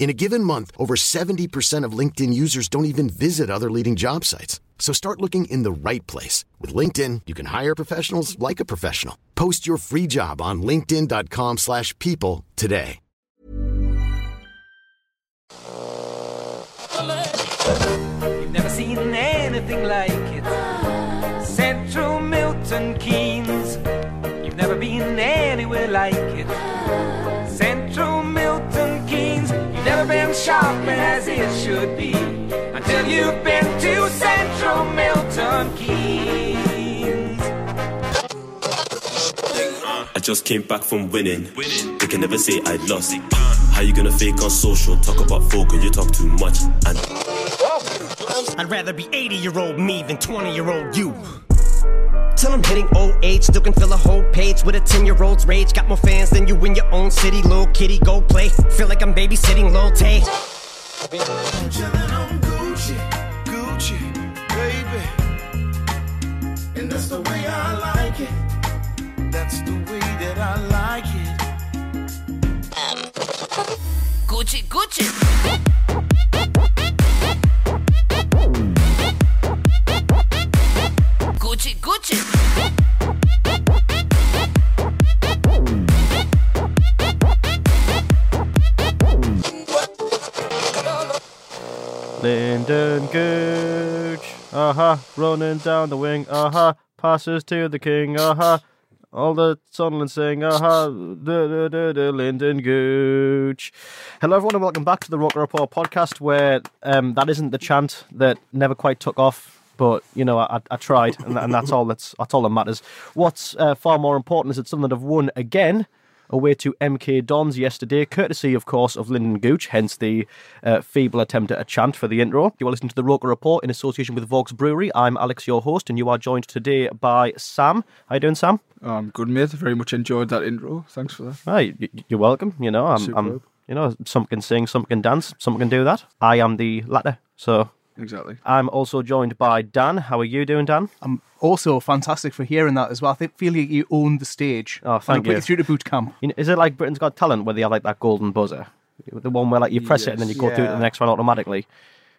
In a given month, over 70% of LinkedIn users don't even visit other leading job sites. So start looking in the right place. With LinkedIn, you can hire professionals like a professional. Post your free job on linkedin.com slash people today. You've never seen anything like it. Central Milton Keynes. You've never been anywhere like it. Never as it should be. Until you've been to Central Milton Keynes. I just came back from winning. They can never say I lost. How you gonna fake on social? Talk about folk, you talk too much. And I'd rather be 80 year old me than 20 year old you. Till I'm hitting old age, still can fill a whole page with a 10 year old's rage. Got more fans than you in your own city. Little kitty, go play. Feel like I'm babysitting Lil Tay. Chillin' on Gucci, Gucci, baby. And that's the way I like it. That's the way that I like it. Gucci, Gucci. Gucci, Gucci. Lyndon Gooch, uh-huh, running down the wing, uh-huh, passes to the king, uh-huh, all the Sunderland sing, uh-huh, duh, duh, Lyndon Gooch. Hello everyone and welcome back to the Roker Report podcast where um, that isn't the chant that never quite took off, but, you know, I, I tried and, and that's all that's, that's all that matters. What's uh, far more important is that Sunderland have won again, away to MK Dons yesterday, courtesy, of course, of Lyndon Gooch, hence the uh, feeble attempt at a chant for the intro. You are listening to the Roker Report in association with Vox Brewery. I'm Alex, your host, and you are joined today by Sam. How you doing, Sam? Um, good mate. Very much enjoyed that intro. Thanks for that. Hi, y- you're welcome. You know, I'm, I'm you know, some can sing, some can dance, some can do that. I am the latter. So Exactly. I'm also joined by Dan. How are you doing, Dan? I'm also fantastic for hearing that as well. I think, feel like you own the stage. Oh, And thank I put you. through to boot camp. You know, is it like Britain's Got Talent where they have like that golden buzzer, the one where like you press it and then you go through to the next one automatically?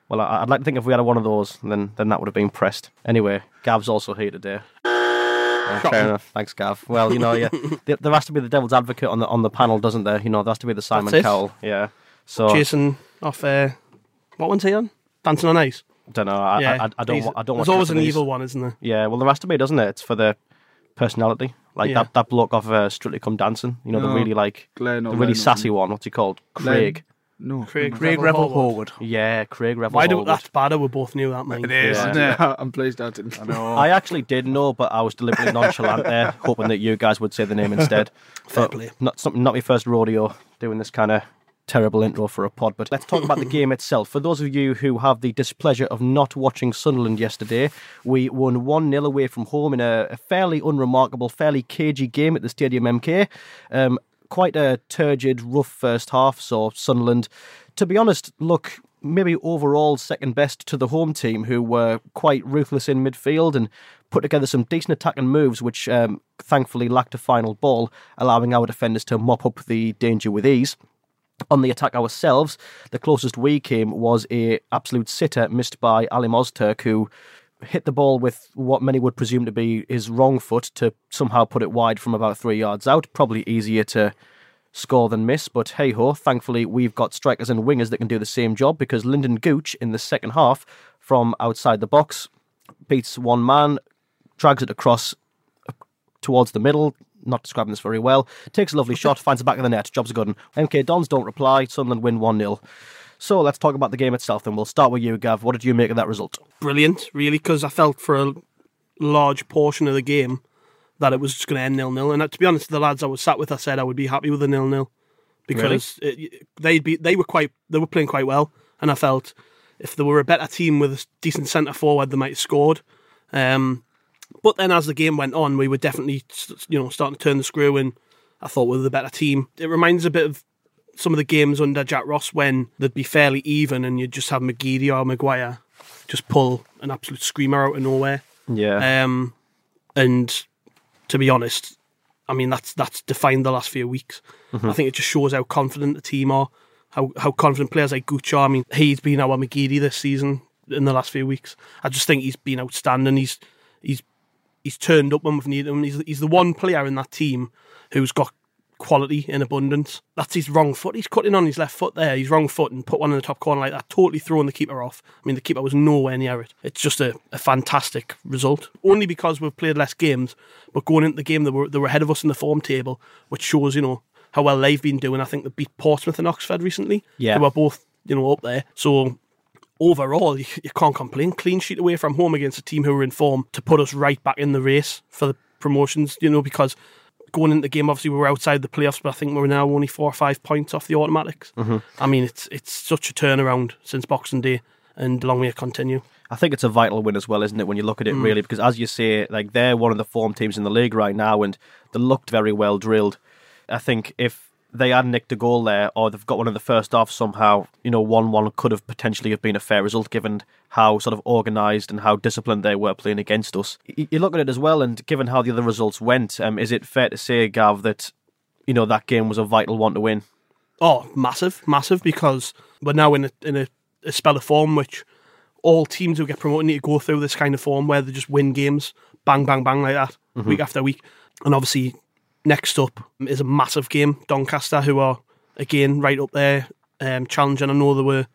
Well, I- I'd like to think if we had one of those, then then that would have been pressed. Anyway, Gav's also here today. Yeah, fair enough. Thanks, Gav. Well, you know, yeah, there, there has to be the devil's advocate on the on the panel, doesn't there? You know, there has to be the Simon. Cowell. Yeah. So Jason off uh, what one's he on? Dancing on Ice. don't know. I, yeah, I, I don't. he's- wa- I don't. There's watch always an Japanese. evil one, isn't there? Yeah. Well, there has to be, doesn't it? It's for the personality. Like Yeah. that that bloke of uh, Strictly Come Dancing. You know, the No, really like Glenn the really Len sassy something. one. What's he called? Len. Craig. No. Craig, Craig Revel Revel Horwood. Yeah, Craig Revel. Why do Horwood. that's bad? We both knew that, man. It is, Yeah. isn't it? I'm pleased I didn't. I know. I actually did know, but I was deliberately nonchalant there, hoping that you guys would say the name instead. Fair But play. Not something, not my first rodeo doing this kind of terrible intro for a pod. But let's talk about the game itself. For those of you who have the displeasure of not watching Sunderland yesterday, we won one 0 away from home in a, a fairly unremarkable, fairly cagey game at the Stadium MK. Um, quite a turgid, rough first half. So Sunderland, to be honest, look maybe overall second best to the home team, who were quite ruthless in midfield and put together some decent attacking moves, which um, thankfully lacked a final ball, allowing our defenders to mop up the danger with ease. On the attack ourselves, the closest we came was a absolute sitter missed by Alim Ozturk, who hit the ball with what many would presume to be his wrong foot to somehow put it wide from about three yards out. Probably easier to score than miss, but hey ho, thankfully we've got strikers and wingers that can do the same job because Lyndon Gooch in the second half from outside the box, beats one man, drags it across towards the middle. Not describing this very well. Takes a lovely shot, finds the back of the net. Job's a good one. MK Dons don't reply. Sunderland win 1 0. So let's talk about the game itself then. We'll start with you, Gav. What did you make of that result? Brilliant, really, because I felt for a large portion of the game that it was just going to end nil nil. And uh, to be honest, the lads I was sat with, I said I would be happy with a nil nil because it, they'd be they were quite they were playing quite well, and I felt if there were a better team with a decent centre forward, they might have scored. Um, but then as the game went on, we were definitely you know starting to turn the screw, and I thought we were the better team. It reminds a bit of some of the games under Jack Ross when they'd be fairly even, and you'd just have McGeady or Maguire just pull an absolute screamer out of nowhere. Yeah. Um, and to be honest, I mean that's that's defined the last few weeks. Mhm. I think it just shows how confident the team are, how how confident players like Gucci are. I mean, he's been our McGeady this season in the last few weeks. I just think he's been outstanding. He's he's he's turned up when we've needed him. He's he's the one player in that team who's got quality in abundance. That's his wrong foot. He's cutting on his left foot there. His wrong foot and put one in the top corner like that, totally throwing the keeper off. I mean, the keeper was nowhere near it. It's just a, a fantastic result. Only because we've played less games, but going into the game, they were, they were ahead of us in the form table, which shows, you know, how well they've been doing. I think they beat Portsmouth and Oxford recently. Yeah. They were both, you know, up there. So overall, you, you can't complain. Clean sheet away from home against a team who were in form to put us right back in the race for the promotions, you know, because going into the game, obviously we were outside the playoffs, but I think we're now only four or five points off the automatics. Mhm. I mean, it's it's such a turnaround since Boxing Day, and long may it continue. I think it's a vital win as well, isn't it, when you look at it Mm. really? Because as you say, like they're one of the form teams in the league right now, and they looked very well drilled. I think if they had nicked a goal there, or they've got one in the first half somehow, you know, one-one could have potentially have been a fair result given how sort of organised and how disciplined they were playing against us. You look at it as well, and given how the other results went, um, is it fair to say, Gav, that you know that game was a vital one to win? Oh, massive, massive, because we're now in a in a, a spell of form which all teams who get promoted need to go through this kind of form where they just win games, bang, bang, bang, like that, Mhm. week after week. And obviously, next up is a massive game, Doncaster, who are again right up there, um, challenging. I know they were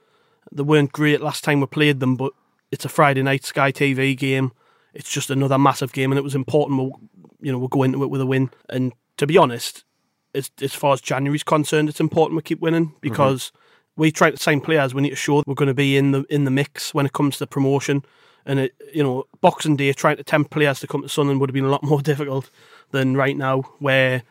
they weren't great last time we played them, but it's a Friday night Sky TV game. It's just another massive game, and it was important. We'll, you know, we'll go into it with a win. And to be honest, as as far as January's concerned, it's important we keep winning because we try to sign players. We need to show we're going to be in the in the mix when it comes to promotion. And it, you know, Boxing Day trying to tempt players to come to Sunderland would have been a lot more difficult than right now, where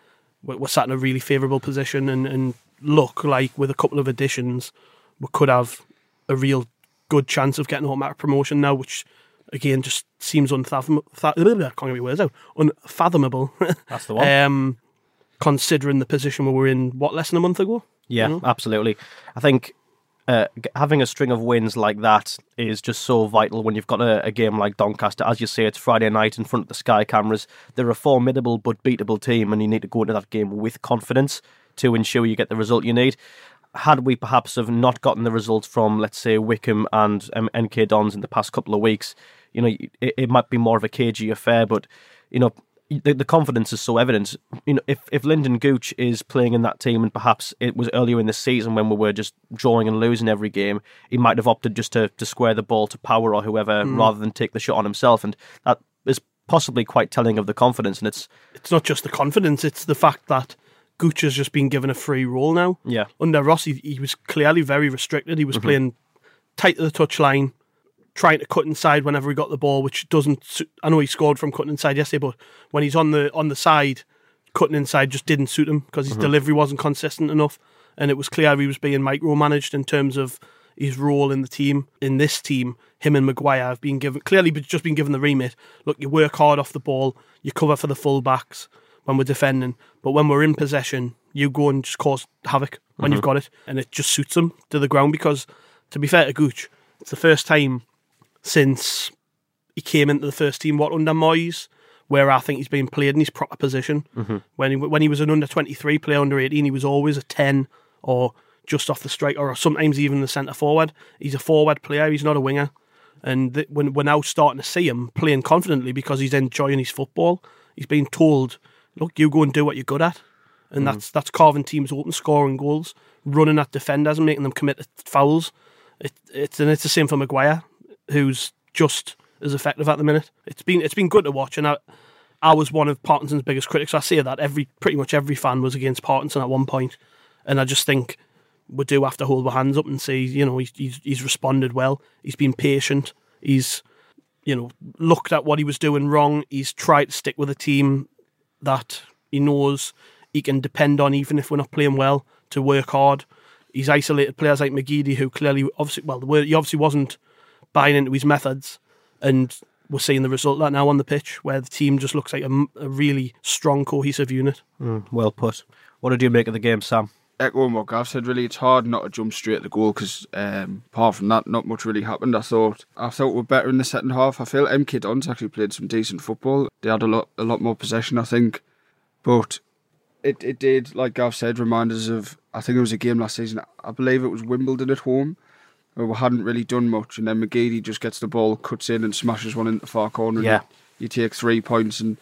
we're sat in a really favourable position and, and look like with a couple of additions, we could have a real good chance of getting automatic promotion now, which again just seems unfathomable. Can't get words out. Unfathomable. That's the one. um, considering the position we were in, what less than a month ago. Yeah, You know? absolutely. I think uh, having a string of wins like that is just so vital when you've got a, a game like Doncaster. As you say, it's Friday night in front of the Sky cameras. They're a formidable but beatable team, and you need to go into that game with confidence to ensure you get the result you need. Had we perhaps have not gotten the results from, let's say, Wycombe and um, MK Dons in the past couple of weeks, you know, it, it might be more of a cagey affair. But you know, the, the confidence is so evident. You know, if if Lyndon Gooch is playing in that team, and perhaps it was earlier in the season when we were just drawing and losing every game, he might have opted just to, to square the ball to Power or whoever Mm. rather than take the shot on himself, and that is possibly quite telling of the confidence. And it's It's not just the confidence; it's the fact that Gooch has just been given a free role now. Yeah. Under Ross, he, he was clearly very restricted. He was Mhm. playing tight to the touchline, trying to cut inside whenever he got the ball, which doesn't. I know he scored from cutting inside yesterday, but when he's on the on the side, cutting inside just didn't suit him because his Mhm. delivery wasn't consistent enough, and it was clear he was being micromanaged in terms of his role in the team. In this team, him and Maguire have been given clearly just been given the remit. Look, you work hard off the ball, you cover for the full backs when we're defending, but when we're in possession, you go and just cause havoc when Mhm. you've got it, and it just suits him to the ground. Because to be fair to Gooch, it's the first time since he came into the first team, what under Moyes, where I think he's been played in his proper position. Mhm. When he when he was an under twenty three player, under eighteen, he was always a ten or just off the strike, or sometimes even the centre forward. He's a forward player. He's not a winger. And th- when we're now starting to see him playing confidently because he's enjoying his football, he's being told, "Look, you go and do what you're good at," and Mm. that's that's carving teams open, scoring goals, running at defenders, and making them commit fouls. It, it's and it's the same for Maguire. Who's just as effective at the minute. It's been it's been good to watch, and I I was one of Parkinson's biggest critics. I say that every pretty much every fan was against Parkinson at one point, and I just think we do have to hold our hands up and say, you know, he's he's, he's responded well. He's been patient. He's you know looked at what he was doing wrong. He's tried to stick with a team that he knows he can depend on, even if we're not playing well, to work hard. He's isolated players like McGeady, who clearly, obviously, well, he obviously wasn't buying into his methods, and we're seeing the result of that now on the pitch, where the team just looks like a really strong, cohesive unit. Mm, well put. What did you make of the game, Sam? Echoing what Gav said, really, it's hard not to jump straight to goal because um, apart from that, not much really happened. I thought I thought we're better in the second half. I feel MK Dons actually played some decent football. They had a lot a lot more possession, I think, but it it did, like Gav said, remind us of I think it was a game last season. I believe it was Wimbledon at home. We hadn't really done much, and then McGeady just gets the ball, cuts in, and smashes one into the far corner. and Yeah. you take three points, and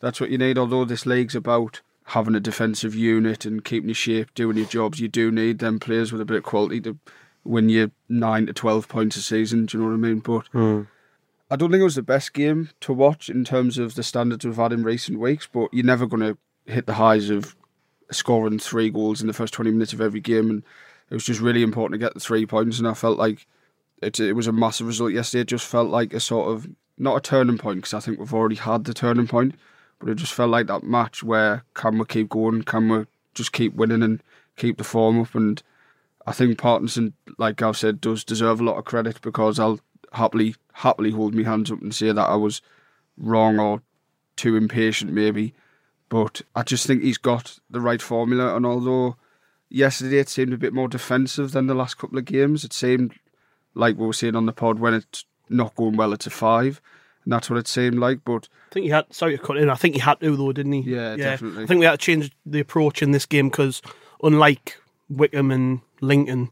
that's what you need. Although this league's about having a defensive unit and keeping your shape, doing your jobs, you do need them players with a bit of quality to win you nine to twelve points a season. Do you know what I mean? But hmm. I don't think it was the best game to watch in terms of the standards we've had in recent weeks. But you're never going to hit the highs of scoring three goals in the first twenty minutes of every game, and it was just really important to get the three points. And I felt like it, it was a massive result yesterday. It just felt like a sort of not a turning point because I think we've already had the turning point, but it just felt like that match where can we keep going? Can we just keep winning and keep the form up? And I think Parkinson, like I've said, does deserve a lot of credit because I'll happily happily hold my hands up and say that I was wrong or too impatient maybe. But I just think he's got the right formula and although yesterday it seemed a bit more defensive than the last couple of games, it seemed like we were seeing on the pod when it's not going well it's a five. And that's what it seemed like. But I think he had. Sorry to cut in. I think he had to though, didn't he? Yeah, definitely. I think we had to change the approach in this game because, unlike Wycombe and Lincoln,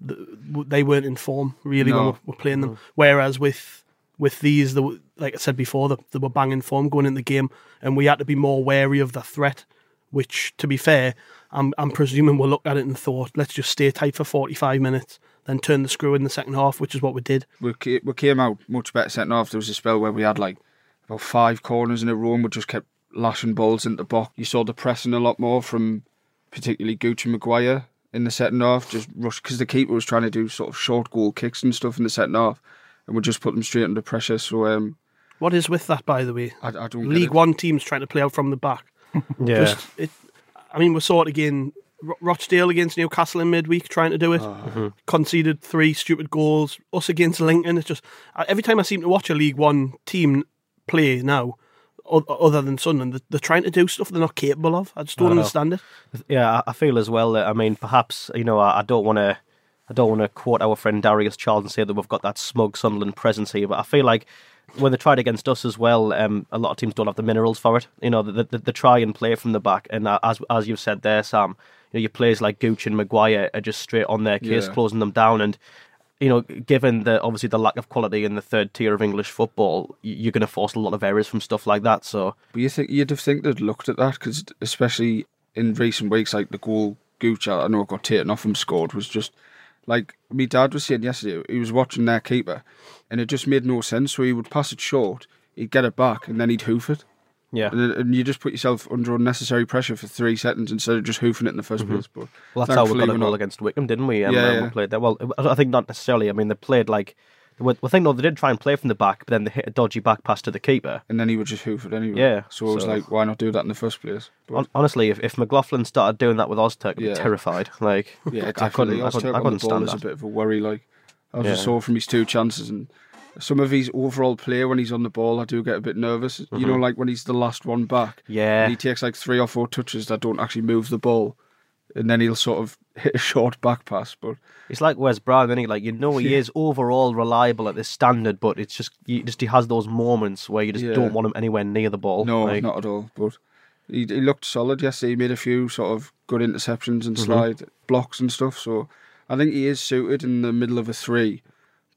they weren't in form really when No. we we're playing them. Whereas with with these, they, were- like I said before, they, they were banging form going in the game, and we had to be more wary of the threat. Which, to be fair, I'm I'm presuming we looked at it and thought, let's just stay tight for 45 minutes, then turn the screw in the second half, which is what we did. we we came out much better second half. There was a spell where we had like about five corners in a row and we just kept lashing balls into the box. You saw the pressing a lot more from particularly Gucci Maguire in the second half, just rush because the keeper was trying to do sort of short goal kicks and stuff in the second half, and we just put them straight under pressure. So um, What is with that, by the way? I, I don't get League it. One teams trying to play out from the back. Yeah. Just, it, I mean, we saw it again. Ro- Rochdale against Newcastle in midweek trying to do it. Ah. Mm-hmm. Conceded three stupid goals. Us against Lincoln. It's just every time I seem to watch a League One team play now, other than Sunderland, they're, they're trying to do stuff they're not capable of. I just don't I understand it. Yeah, I- I feel as well that I mean, perhaps you know, I, I don't want to, I don't want to quote our friend Darius Charles and say that we've got that smug Sunderland presence here, but I feel like when they tried against us as well, um, a lot of teams don't have the minerals for it. You know, they, they, they try and play from the back, and uh, as as you've said there, Sam, you know, your players like Gooch and Maguire are just straight on their case, Yeah. closing them down, and you know, given the obviously the lack of quality in the third tier of English football, you're going to force a lot of errors from stuff like that. So But you think you'd have think they'd looked at that because especially in recent weeks, like the goal Gooch, I know got taken off him scored was just like me dad was saying yesterday. He was watching their keeper, and it just made no sense. So he would pass it short, he'd get it back, and then he'd hoof it. yeah, And, and you just put yourself under unnecessary pressure for three seconds instead of just hoofing it in the 1st place. But Mm-hmm. Well, that's how we got a goal not. against Wycombe, didn't we? Um, Yeah, yeah. We played there. Well, I think not necessarily. I mean, they played like. Well, I think no, they did try and play from the back, but then they hit a dodgy back pass to the keeper. And then he would just hoof it anyway. Yeah, So it was so- like, why not do that in the first place? But Hon- Honestly, if, if McLaughlin started doing that with Ozturk, I'd be Yeah. terrified. Like, yeah, I, I definitely. couldn't, I couldn't, I couldn't stand is a bit of a worry. Like I was just Yeah. saw from his two chances and some of his overall play when he's on the ball, I do get a bit nervous. You know, like when he's the last one back, Mm-hmm. Yeah, and he takes like three or four touches that don't actually move the ball, and then he'll sort of hit a short back pass. But it's like Wes Brown, he like you know he is overall reliable at this standard, but it's just you just he has those moments where you just Yeah. don't want him anywhere near the ball. no, Like, not at all. But he, he looked solid yesterday. He made a few sort of good interceptions Mm-hmm. and slide blocks and stuff. So I think he is suited in the middle of a three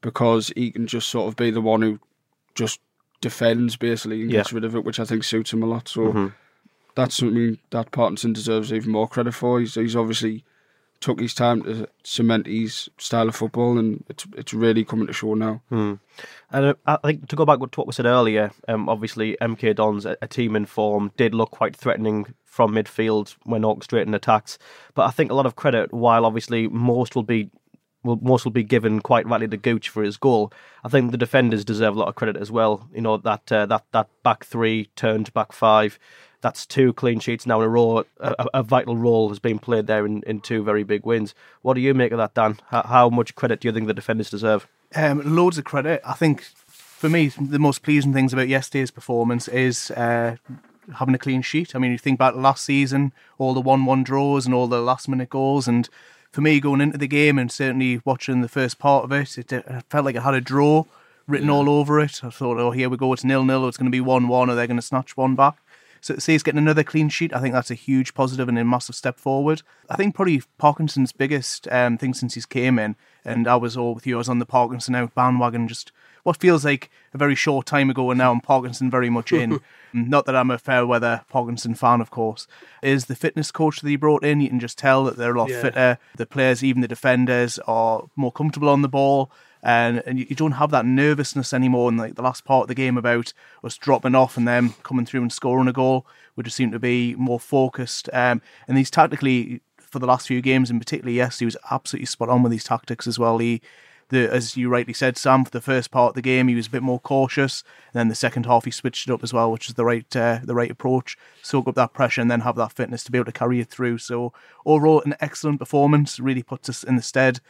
because he can just sort of be the one who just defends basically and Yeah. gets rid of it, which I think suits him a lot. So Mhm. that's something that Parkinson deserves even more credit for. He's, he's obviously took his time to cement his style of football, and it's it's really coming to show now. Hmm. And uh, I think to go back to what we said earlier, um, obviously MK Dons, a, a team in form, did look quite threatening from midfield when orchestrating attacks. But I think a lot of credit, while obviously most will be will most will be given quite rightly to Gooch for his goal. I think the defenders deserve a lot of credit as well. You know that uh, that that back three turned back five. That's two clean sheets now in a row. A, a vital role has been played there in, in two very big wins. What do you make of that, Dan? How, how much credit do you think the defenders deserve? Um, loads of credit. I think for me, the most pleasing things about yesterday's performance is uh, having a clean sheet. I mean, you think about last season, all the one-one draws and all the last-minute goals, and for me, going into the game and certainly watching the first part of it, it, it felt like it had a draw written all over it. I thought, oh, here we go, it's nil-nil, it's going to be one-one, or they're going to snatch one back. So see us getting another clean sheet, I think that's a huge positive and a massive step forward. I think probably Parkinson's biggest um, thing since he's came in, and I was all with you, I was on the Parkinson out bandwagon just what feels like a very short time ago, and now I'm Parkinson very much in. Not that I'm a fair weather Parkinson fan, of course. Is the fitness coach that he brought in? You can just tell that they're a lot Yeah. fitter. The players, even the defenders, are more comfortable on the ball. And, and you don't have that nervousness anymore in like the last part of the game about us dropping off and them coming through and scoring a goal. We just seem to be more focused. Um, and these tactically, for the last few games, and particularly yes, he was absolutely spot on with these tactics as well. He the as you rightly said, Sam, for the first part of the game, he was a bit more cautious. And then the second half, he switched it up as well, which is the right uh, the right approach. Soak up that pressure and then have that fitness to be able to carry it through. So overall, an excellent performance. Really puts us in the stead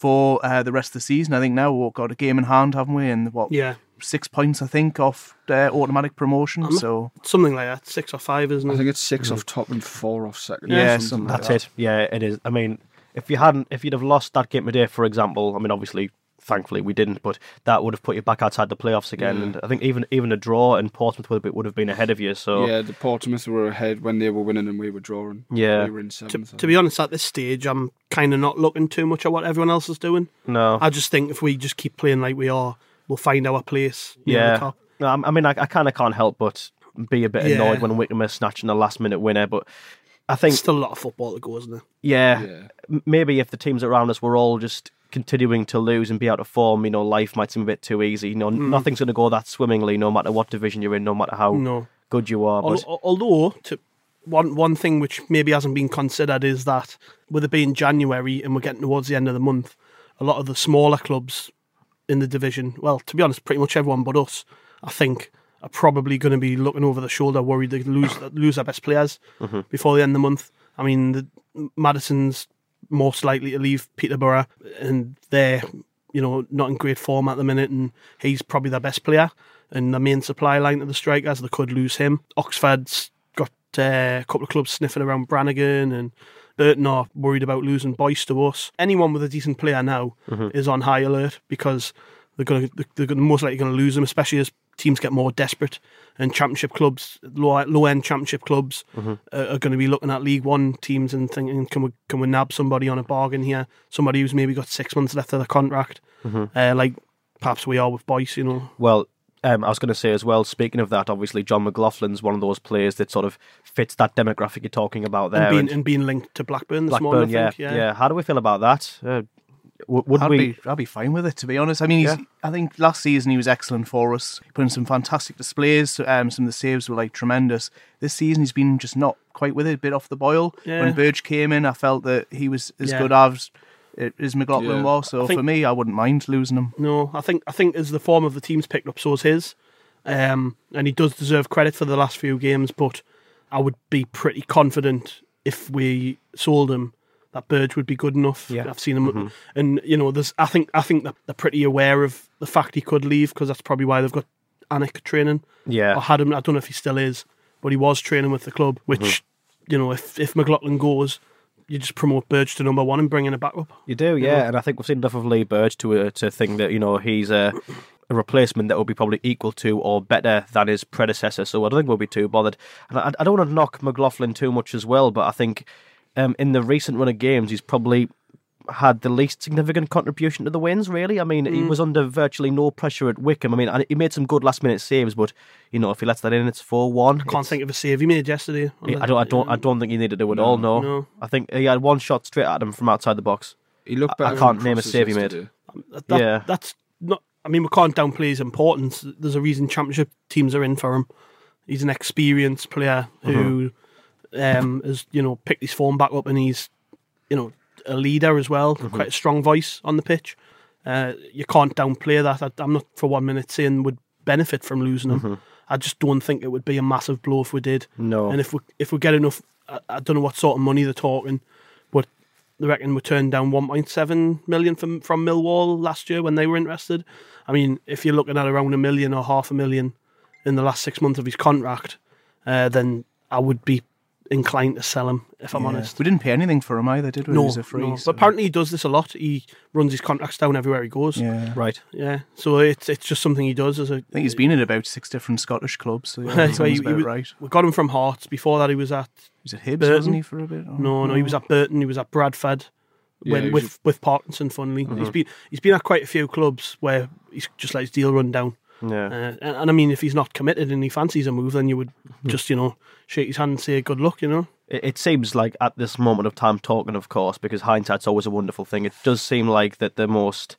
for uh, the rest of the season. I think now we've got a game in hand, haven't we? And what? Yeah. Six points, I think, off uh, automatic promotion. I'm so Something like that, six or five, isn't it? I think it's six off top and four off second. Yeah, or something like That's that. it. Yeah, it is. I mean, if you hadn't, if you'd have lost that game today, for example, I mean, obviously, thankfully we didn't, but that would have put you back outside the playoffs again. Yeah. And I think even even a draw and Portsmouth would have, would have been ahead of you. So Yeah, the Portsmouth were ahead when they were winning and we were drawing. Yeah. we were in to, seventh. to be honest, at this stage, I'm kind of not looking too much at what everyone else is doing. no, I just think if we just keep playing like we are, we'll find our place. near the yeah. top. No, I'm- mean, I, I kind of can't help but be a bit Yeah. annoyed when Wycombe is snatching a last minute winner, but. I think Still a lot of football to go, isn't it? Yeah, Yeah. m- maybe if the teams around us were all just continuing to lose and be out of form, you know, life might seem a bit too easy. You know, mm. nothing's going to go that swimmingly, no matter what division you're in, no matter how No. good you are. But Although, to, one one thing which maybe hasn't been considered is that with it being January and we're getting towards the end of the month, a lot of the smaller clubs in the division, well, to be honest, pretty much everyone but us, I think, are probably going to be looking over the shoulder, worried they lose lose their best players mm-hmm. before the end of the month. I mean, the, Madison's most likely to leave Peterborough, and they're you know not in great form at the minute, and he's probably their best player and the main supply line to the strikers. They could lose him. Oxford's got uh, a couple of clubs sniffing around Brannagan and. Burton are worried about losing Boyce to us. Anyone with a decent player now is on high alert because they're going to they're most likely going to lose them, especially as teams get more desperate and championship clubs, low low end championship clubs, uh, are going to be looking at League One teams and thinking, can we can we nab somebody on a bargain here? Somebody who's maybe got six months left of the contract, uh, like perhaps we are with Boyce, you know. well, um, I was going to say as well. Speaking of that, obviously Jon McLaughlin's one of those players that sort of fits that demographic you're talking about there. and being and and being linked to Blackburn this Blackburn, morning. I yeah, think, yeah, How do we feel about that? Uh, would I'd we? be I'd be fine with it to be honest. I mean, he's, Yeah. I think last season he was excellent for us, He put in some fantastic displays. Um, some of the saves were like tremendous. This season he's been just not quite with it, a bit off the boil. Yeah. When Burge came in, I felt that he was as Yeah. good as as McLaughlin Yeah. was. So think- for me, I wouldn't mind losing him. No, I think I think as the form of the team's picked up, so is his, um, and he does deserve credit for the last few games. But I would be pretty confident if we sold him that Burge would be good enough. Yeah. I've seen him, and you know, there's. I think I think that they're pretty aware of the fact he could leave because that's probably why they've got Alnwick training. Yeah. or had him. I don't know if he still is, but he was training with the club. Which you know, if if McLaughlin goes, you just promote Burge to number one and bring in a backup. You do, yeah, and I think we've seen enough of Lee Burge to uh, to think that you know he's a, a replacement that will be probably equal to or better than his predecessor. So I don't think we'll be too bothered. And I, I don't want to knock McLaughlin too much as well, but I think um, in the recent run of games he's probably had the least significant contribution to the wins. Really, I mean, he Mm. was under virtually no pressure at Wycombe. I mean, he made some good last minute saves, but you know, if he lets that in, it's four one. I can't think of a save he made yesterday. I don't. I don't. I don't think he needed to at all. No. No. I think he had one shot straight at him from outside the box. He looked I, I can't on name a save he made. yesterday. That, yeah. That's not. I mean, we can't downplay his importance. There's a reason championship teams are in for him. He's an experienced player who um, has, you know, picked his form back up, and he's, you know, a leader as well. Quite a strong voice on the pitch. Uh, you can't downplay that. I, I'm not for one minute saying would benefit from losing him. I just don't think it would be a massive blow if we did. No. And if we if we get enough, I, I don't know what sort of money they're talking, but they reckon we turned down 1.7 million from from Millwall last year when they were interested. I mean, if you're looking at around a million or half a million in the last six months of his contract, uh, then I would be inclined to sell him if I'm Yeah. honest. We didn't pay anything for him either, did we? No, He was a free. no. so- but apparently he does this a lot. He runs his contracts down everywhere he goes. yeah. Right. Yeah, so it's it's just something he does as a. I think he's been in about six different Scottish clubs. So yeah, that So he- sounds he about was- right. We got him from Hearts. Before that, he was at He was at Hibs, Burton. wasn't he, for a bit? Oh, No, no, he was at Burton. He was at Bradford. Yeah, when, he was with with Parkinson, funnily, he's uh-huh. been he's been at quite a few clubs where he's just let his deal run down. Yeah. Uh, and, and I mean, if he's not committed and he fancies a move, then you would just you know shake his hand and say good luck. You know, It, it seems like at this moment of time, talking, of course, because hindsight's always a wonderful thing. It does seem like that the most.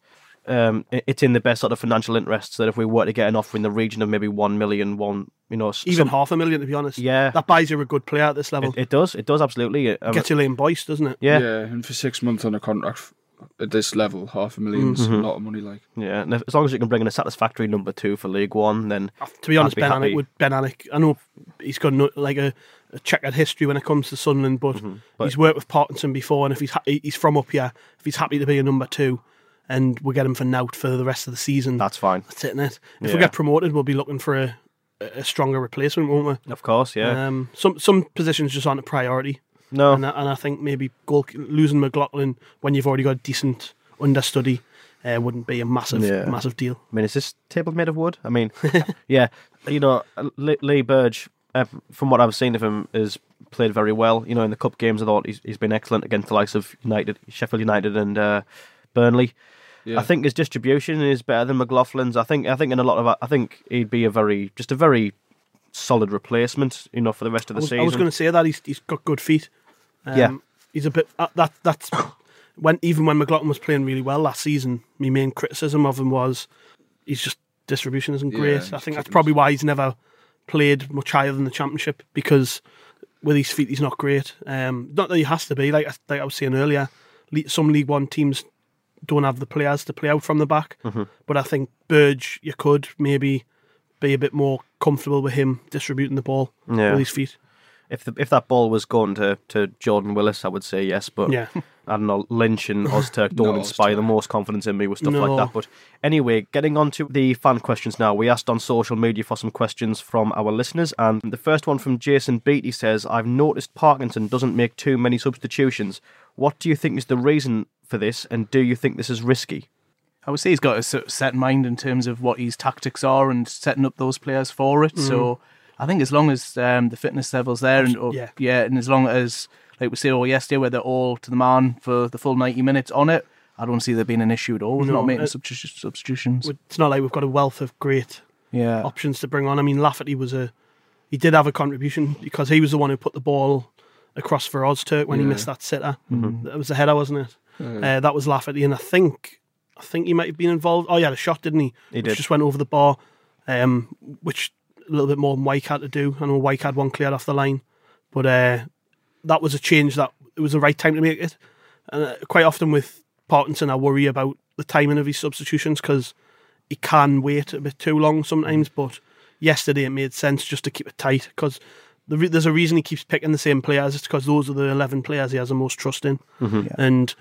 Um, it- it's in the best sort of financial interests that if we were to get an offer in the region of maybe one million, one you know, even some- half a million to be honest. Yeah. that buys you a good player at this level. it, it does, it does absolutely. Um, Gets you Liam Boyce, doesn't it? yeah, Yeah, and for six months on a contract f- at this level, half a million's Mm-hmm. a lot of money. Like, yeah. And if, as long as you can bring in a satisfactory number two for League One, then To be honest, be Ben Alec would Ben Alnwick. I know he's got no, like a, a checkered history when it comes to Sunderland, but, Mm-hmm. but- he's worked with Parkinson before, and if he's ha- he's from up here, if he's happy to be a number two, and we get him for nout for the rest of the season, that's fine. that's it. Innit? If Yeah. we get promoted, we'll be looking for a, a stronger replacement, won't we? Of course, yeah. Um, some some positions just aren't a priority, no, and I, and I think maybe goal, losing McLaughlin when you've already got a decent understudy uh, wouldn't be a massive Yeah. massive deal. I mean, is this table made of wood? I mean, yeah, you know, Lee, Lee Burge, uh, from what I've seen of him, has played very well. You know, in the cup games, I thought he's, he's been excellent against the likes of United, Sheffield United, and uh, Burnley. yeah, I think his distribution is better than McLaughlin's. I think, I think in a lot of, I think he'd be a very, just a very solid replacement. You know, for the rest of I the was, season. I was going to say that he's he's got good feet. Um, Yeah. he's a bit uh, that that's when even when McLaughlin was playing really well last season. My main criticism of him was he's just distribution isn't great. he's I think that's probably why he's never played much higher than the championship because with his feet he's not great. Um, not that he has to be like I- like I was saying earlier. Some League One teams don't have the players to play out from the back, Mm-hmm. but I think Burge you could maybe be a bit more comfortable with him distributing the ball Yeah. with his feet. If the, if that ball was going to, to Jordan Willis, I would say yes, but Yeah. I don't know, Lynch and Ozturk don't No, inspire the most confidence in me with stuff No. like that. But anyway, getting on to the fan questions now. We asked on social media for some questions from our listeners, and the first one from Jason Beatty says, I've noticed Parkinson doesn't make too many substitutions. What do you think is the reason for this, and do you think this is risky? I would say he's got a set mind in terms of what his tactics are and setting up those players for it. So mm. I think as long as um, the fitness levels there and or, Yeah. yeah, and as long as like we said all yesterday, where they're all to the man for the full ninety minutes on it, I don't see there being an issue at all with No, not making uh, substitu- substitutions. It's not like we've got a wealth of great yeah, options to bring on. I mean, Lafferty was a he did have a contribution because he was the one who put the ball across for Ozturk when he missed that sitter. That was a header, wasn't it? Uh, that was Lafferty, and I think I think he might have been involved. Oh yeah, the shot didn't he? He Which did. Just went over the bar, um, which a little bit more than White had to do. I know White had one cleared off the line, but uh, that was a change that it was the right time to make it. And uh, quite often with Parkinson, I worry about the timing of his substitutions because he can wait a bit too long sometimes. But yesterday it made sense just to keep it tight because there's a reason he keeps picking the same players. It's because those are the eleven players he has the most trust in, and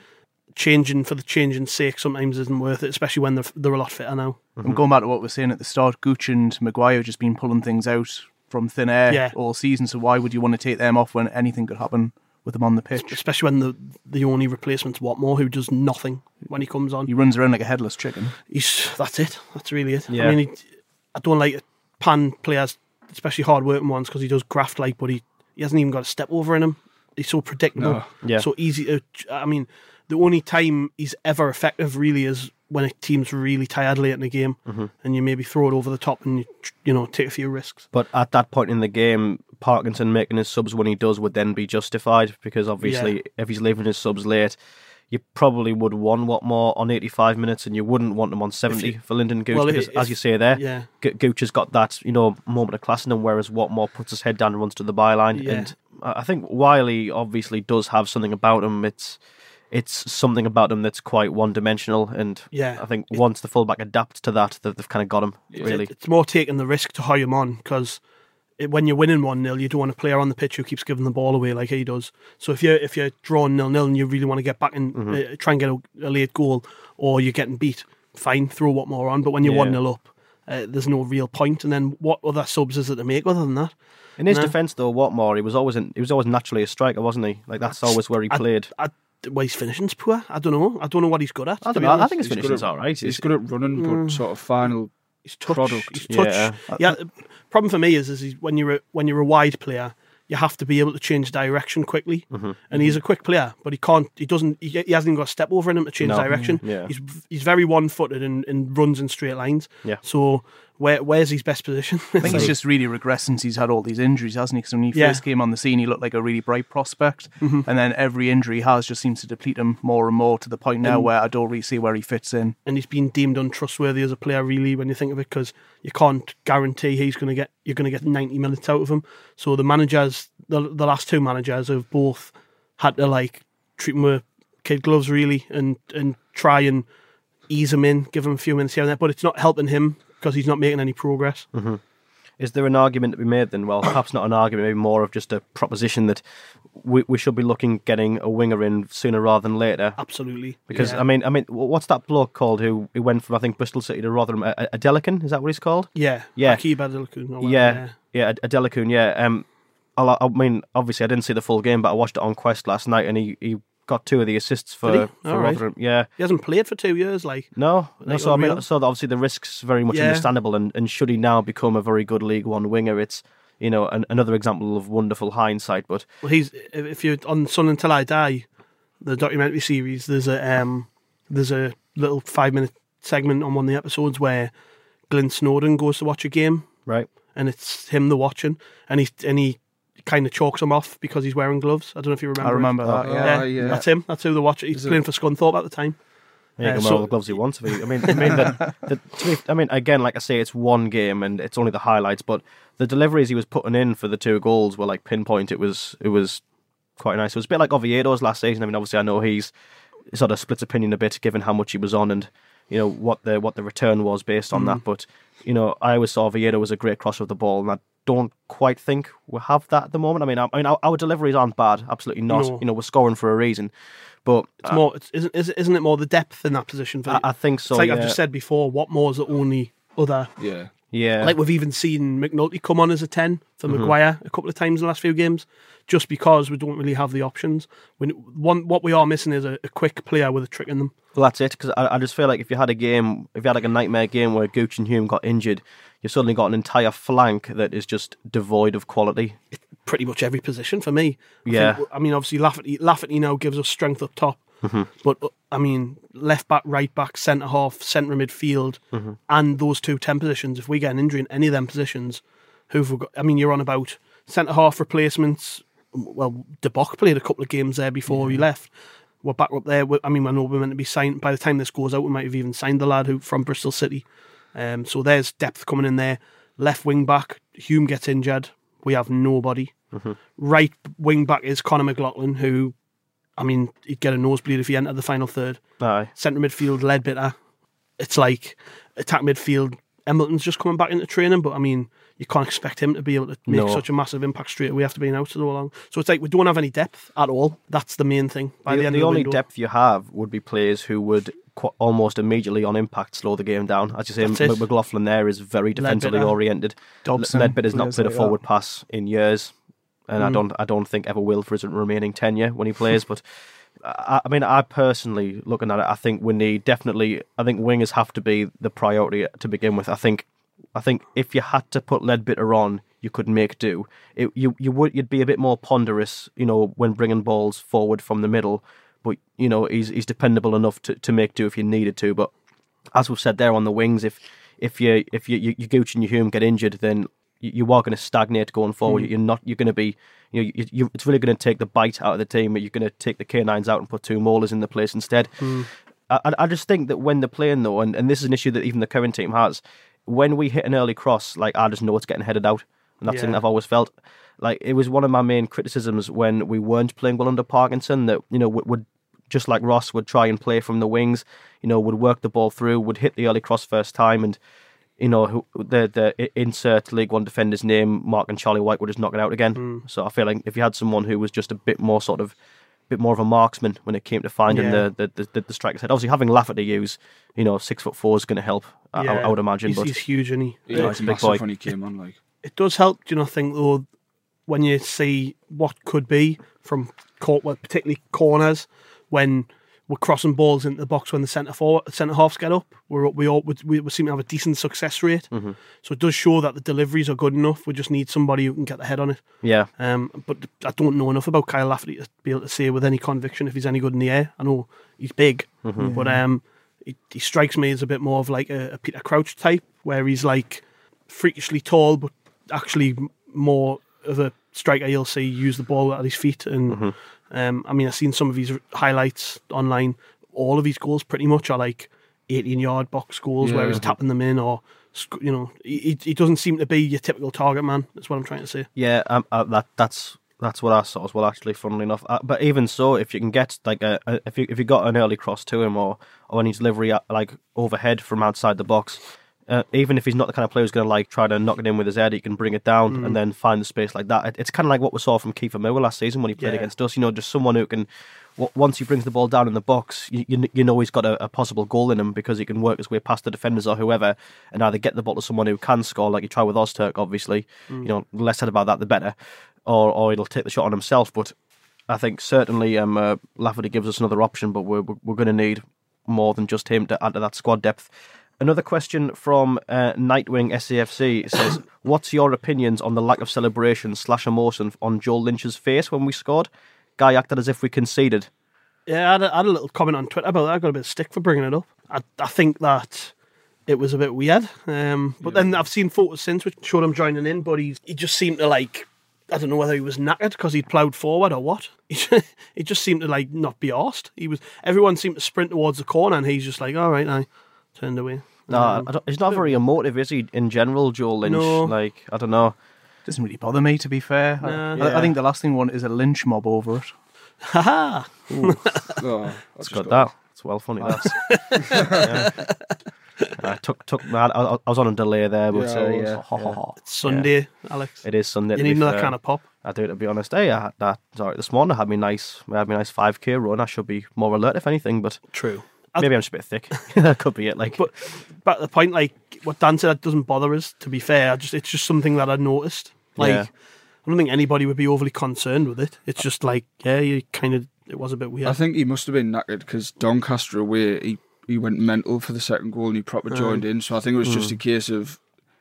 changing for the changing's sake sometimes isn't worth it, especially when they're they're a lot fitter now. I'm mm-hmm. going back to what we are saying at the start. Gooch and Maguire have just been pulling things out from thin air Yeah. all season. So why would you want to take them off when anything could happen with them on the pitch? Especially when the the only replacement's Watmore, who does nothing when he comes on. He runs around like a headless chicken. He's that's it. That's really it. Yeah. I mean, he, I don't like pan players, especially hard working ones, because he does graft like, but he, he hasn't even got a step over in him. He's so predictable, No. Yeah. so easy to. I mean, the only time he's ever effective really is when a team's really tired late in the game, Mhm. and you maybe throw it over the top and you you know take a few risks. But at that point in the game, Parkinson making his subs when he does would then be justified because obviously, Yeah. if he's leaving his subs late, you probably would want Watmore on 85 minutes and you wouldn't want him on 70 you- for Lyndon Gooch well, because, if- as you say there, yeah. Gooch has got that you know moment of class in him, whereas Watmore puts his head down and runs to the byline. Yeah. And I I think Wiley obviously does have something about him. It's it's something about them that's quite one dimensional, and Yeah. I think once the fullback adapts to that, that they've kind of got him really. It's more taking the risk to hire him on because when you're winning one 0 you don't want a player on the pitch who keeps giving the ball away like he does. So if you're if you're drawing nil nil and you really want to get back and Mhm. uh, try and get a, a late goal, or you're getting beat, fine, throw Watmore on. But when you're Yeah. one 0 up, uh, there's no real point. And then what other subs is it to make other than that? In his No. defence, though, Watmore, he was always in, he was always naturally a striker, wasn't he? Like that's always where he I- played. I, well, his finishing's poor. I don't know. I don't know what he's good at. I don't know. I think his He's finishing's all right. He's good at running, but Mm. sort of final His touch, product. his touch. Yeah. Yeah. problem for me is, is he's, when you're a, when you're a wide player, you have to be able to change direction quickly. Mhm. And he's a quick player, but he can't. He doesn't. He, he hasn't even got a step over in him to change No. direction. Yeah. He's he's very one footed and, and runs in straight lines. Yeah. So where where's his best position? I think he's just really regressed since he's had all these injuries, hasn't he? Because when he Yeah. first came on the scene, he looked like a really bright prospect, Mhm. and then every injury he has just seems to deplete him more and more to the point now And- where I don't really see where he fits in. and he's been deemed untrustworthy as a player really when you think of it because you can't guarantee he's going to get you're going to get 90 minutes out of him so the managers the, the last two managers have both had to like treat him with kid gloves really and and try and ease him in give him a few minutes here and there but it's not helping him because he's not making any progress hmm Is there an argument to be made then? Well, perhaps not an argument, maybe more of just a proposition that we, we should be looking getting a winger in sooner rather than later. absolutely Because yeah. I mean, I mean, what's that bloke called who, who went from I think Bristol City to Rotherham? A, Adelakun, is that what he's called? yeah Yeah. Hakeeb yeah, yeah, a, Delicoon, yeah. Um, I, I mean, obviously, I didn't see the full game, but I watched it on Quest last night, and he, he got two of the assists for, for right. Rotherham. Yeah, he hasn't played for two years like no, no. Like So I mean, so obviously the risks very much Yeah. understandable, and, and should he now become a very good League One winger, it's you know an, another example of wonderful hindsight. But Well, he's if if you're on Sunderland 'Til I Die, the documentary series. There's a um, there's a little five minute segment on one of the episodes where Glenn Snowden goes to watch a game, right, and it's him the watching, and he and he kind of chalks him off because he's wearing gloves. I don't know if you remember. I it. remember that. Oh, Yeah. yeah. yeah. That's him. That's who the watcher. He's Is it- playing for Scunthorpe at the time. he can Uh, wear so- all the gloves he wants. If he, I mean, I mean, the, the, to me, I mean, again, like I say, it's one game and it's only the highlights, but the deliveries he was putting in for the two goals were like pinpoint. It was, it was quite nice. It was a bit like Oviedo's last season. I mean, obviously, I know he's sort of split opinion a bit given how much he was on and you know what the what the return was based on that. But you know, I always saw Oviedo was a great crosser of the ball, and I don't quite think we have that at the moment. I mean, I, I mean, our, our deliveries aren't bad, absolutely not. No. You know, we're scoring for a reason, but It's more. It's, isn't is- isn't it more the depth in that position? For I, I think so. it's like yeah. I've just said before. Watmore's the only other Yeah. yeah, Like we've even seen McNulty come on as a 10 for Mhm. Maguire a couple of times in the last few games, just because we don't really have the options. When one, what we are missing is a, a quick player with a trick in them. Well, that's it. Because I, I just feel like if you had a game, if you had like a nightmare game where Gooch and Hume got injured, you've suddenly got an entire flank that is just devoid of quality. Pretty much every position for me. I Yeah. think- I mean, obviously Lafferty, Lafferty now gives us strength up top, Mhm. but uh, I mean, left back, right back, centre half, centre midfield, Mhm. and those two 10 positions. If we get an injury in any of them positions, who've got? I mean, you're on about centre half replacements. Well, De Bock played a couple of games there before he left. We're back up there. I mean, I know we're meant to be signed. By the time this goes out, we might have even signed the lad who from Bristol City. Um, so there's depth coming in there. Left wing back, Hume gets injured. We have nobody. Mhm. Right wing back is Conor McLaughlin, who, I mean, he'd get a nosebleed if he entered the final third. Aye. Centre midfield, Leadbitter. It's like attack midfield. Embleton's just coming back into training, but I mean, you can't expect him to be able to make No. such a massive impact straight away after being out so long. So it's like we don't have any depth at all. That's the main thing. By the, the end the the only window. depth you have would be players who would qu- almost immediately on impact slow the game down. As you say, M- McLaughlin there is very defensively Leadbitter. oriented. Dobson, Leadbitter's not players played a forward that. pass in years, and I Mm. don't I don't think ever will for his remaining tenure when he plays. but I, I mean, I personally looking at it, I think we need definitely. I think wingers have to be the priority to begin with. I think I think if you had to put Ledbetter on, you could make do. It, you you would you'd be a bit more ponderous, you know, when bringing balls forward from the middle. But you know he's he's dependable enough to, to make do if you needed to. But as we've said there on the wings, if if you if you you, you Gooch and you Hume get injured, then you, are going to stagnate going forward. Mm. You're not. You're going to be. You know, you, you, it's really going to take the bite out of the team. But you're going to take the canines out and put two maulers in the place instead. Mm. I, I- I just think that when they're playing though, and, and this is an issue that even the current team has, when we hit an early cross, like I just know it's getting headed out, and that's something I've always felt. Like it was one of my main criticisms when we weren't playing well under Parkinson that you know would, would just like Ross would try and play from the wings, you know, would work the ball through, would hit the early cross first time, and you know the the insert League One defender's name, Mark and Charlie Wyke would just knock it out again. Hmm. So I feel like if you had someone who was just a bit more sort of bit more of a marksman when it came to finding Yeah. the, the, the the strikers head. Obviously, having Lafferty use, you know, six foot four is going to help. I, I- I would imagine. He's, but he's huge, and he. He Yeah, looked he's a big boy. when he came on. Like it does help. Do you not think though, when you see what could be from court, particularly corners, when we're crossing balls into the box when the centre forward, centre halves get up, we're we all we, we seem to have a decent success rate. Mhm. So it does show that the deliveries are good enough. We just need somebody who can get the head on it. Yeah. Um, but I don't know enough about Kyle Lafferty to be able to say with any conviction if he's any good in the air. I know he's big, Mhm. but um, he, he strikes me as a bit more of like a, a Peter Crouch type, where he's like freakishly tall, but actually more of a striker you'll see use the ball at his feet. And Mhm. um, I mean, I've seen some of his highlights online. All of his goals pretty much are like 18 yard box goals where he's tapping them in or. You know, he, he- he doesn't seem to be your typical target man. That's what I'm trying to say. Yeah, um, uh, that that's that's what I saw as well. Actually, funnily enough, uh, but even so, if you can get like a, a if you if you got an early cross to him or or any delivery uh, like overhead from outside the box, uh, even if he's not the kind of player who's going to like try to knock it in with his head, he can bring it down Mm. and then find the space like that. It, it's kind of like what we saw from Kieffer Moore last season when he played Yeah. against us. You know, just someone who can. w- Once he brings the ball down in the box, you, you, you know he's got a, a possible goal in him because he can work his way past the defenders or whoever and either get the ball to someone who can score, like you try with Ozturk, obviously. Mm. You know, less said about that, the better. Or, or he'll take the shot on himself. But I think certainly um, uh, Lafferty gives us another option, but we're, we're, we're going to need more than just him to add to that squad depth. Another question from uh, Nightwing SAFC says, "What's your opinions on the lack of celebration slash emotion on Joel Lynch's face when we scored? Guy acted as if we conceded. Yeah, I had, a, I had a little comment on Twitter about that. I got a bit of stick for bringing it up. I, I think that it was a bit weird. Um, but then I've seen photos since which showed him joining in, but he he just seemed to like I don't know whether he was knackered because he'd ploughed forward or what. He, he just seemed to like not be asked. He was everyone seemed to sprint towards the corner, and he's just like, all right, I turned away. No, Um, I don't, he's not very emotive, is he? In general, Joel Lynch. No. Like I don't know. Doesn't really bother me, to be fair. I- Nah. I, I think the last thing one is a lynch mob over it. Ha ha! It's got that. It's well funny. That. I took took. I, I, I was on a delay there, but Yeah, uh, yeah, Ha, ha, ha. It's Sunday, Alex. It is Sunday. You need another fair. kind of pop. I do, to be honest. Hey, I had that. Sorry, this morning I had me nice. I had me nice five k run. I should be more alert, if anything. But True. Maybe I'm just a bit thick. that could be it. Like, But back to the point, like what Dan said, that doesn't bother us. To be fair, I just it's just something that I noticed. Like Yeah. I don't think anybody would be overly concerned with it. It's just like yeah, you kind of it was a bit weird. I think he must have been knackered because Doncaster away, he, he went mental for the second goal and he proper Aye. joined in. So I think it was just Mm. a case of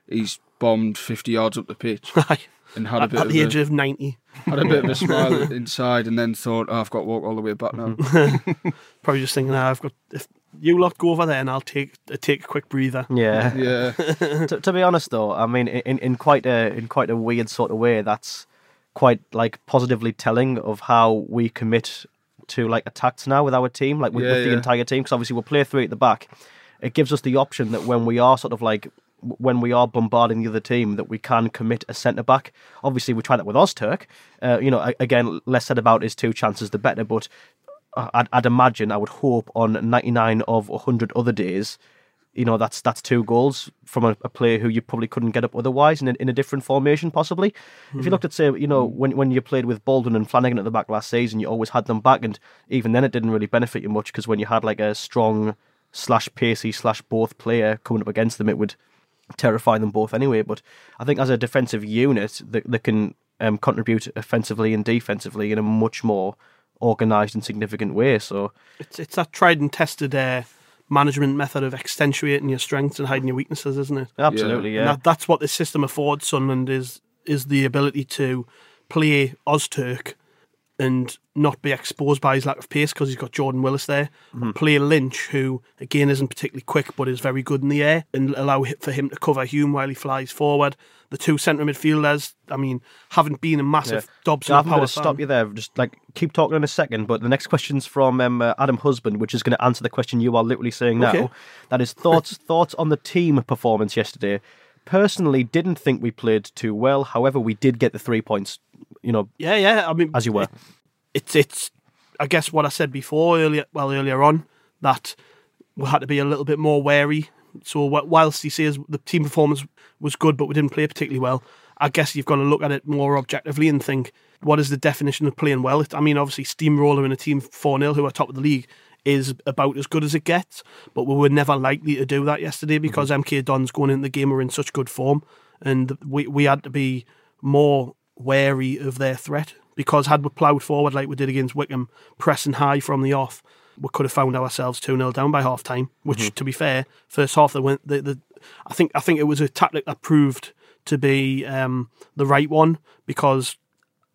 he's bombed 50 yards up the pitch and had a at, bit at of the a, age of ninety, had a bit of a smile inside and then thought, oh, I've got to walk all the way back now. probably just thinking, ah, I've got if you lot go over there and I'll take uh, take a quick breather. yeah, yeah. to, to be honest, though, I mean, in, in quite a in quite a weird sort of way, that's quite like positively telling of how we commit to like attacks now with our team, like with, Yeah, with the entire team. Because obviously we'll play three at the back. It gives us the option that when we are sort of like w- when we are bombarding the other team, that we can commit a centre back. Obviously, we tried that with Ozturk. Uh, you know, again, less said about his two chances, the better. But uh, I'd, I'd imagine, I would hope on 99 of 100 other days, you know, that's that's two goals from a, a player who you probably couldn't get up otherwise in a, in a different formation, possibly. If you looked at, say, you know, when when you played with Baldwin and Flanagan at the back last season, you always had them back, and even then it didn't really benefit you much because when you had like a strong slash pacey slash both player coming up against them, it would terrify them both anyway. But I think as a defensive unit, that that can um, contribute offensively and defensively in a much more organised and significant way. So It's it's that tried and tested uh, management method of accentuating your strengths and hiding your weaknesses, isn't it? Absolutely, yeah. And that, that's what this system affords Sunderland is is the ability to play Ozturk and not be exposed by his lack of pace because he's got Jordan Willis there. Mhm. Play Lynch, who again isn't particularly quick but is very good in the air, and allow for him to cover Hume while he flies forward. The two centre midfielders, I mean, haven't been a massive Dobson Gav, I'm power stop you there. Just like keep talking in a second. But the next question's from um, uh, Adam Husband, which is going to answer the question you are literally saying now. That is thoughts thoughts on the team performance yesterday. Personally, didn't think we played too well. However, we did get the three points. You know, Yeah, yeah. I mean, as you were. it's it's I guess what I said before earlier well earlier on that we had to be a little bit more wary. So whilst he says the team performance was good but we didn't play particularly well, I guess you've got to look at it more objectively and think what is the definition of playing well? I mean, obviously steamroller in a team four 0 who are top of the league is about as good as it gets, but we were never likely to do that yesterday because MK Dons going into the game were in such good form, and we we had to be more wary of their threat because had we ploughed forward like we did against Wycombe, pressing high from the off, we could have found ourselves two 0 down by half time. Which, Mhm. to be fair, first half they went. The, the I think I think it was a tactic that proved to be um, the right one because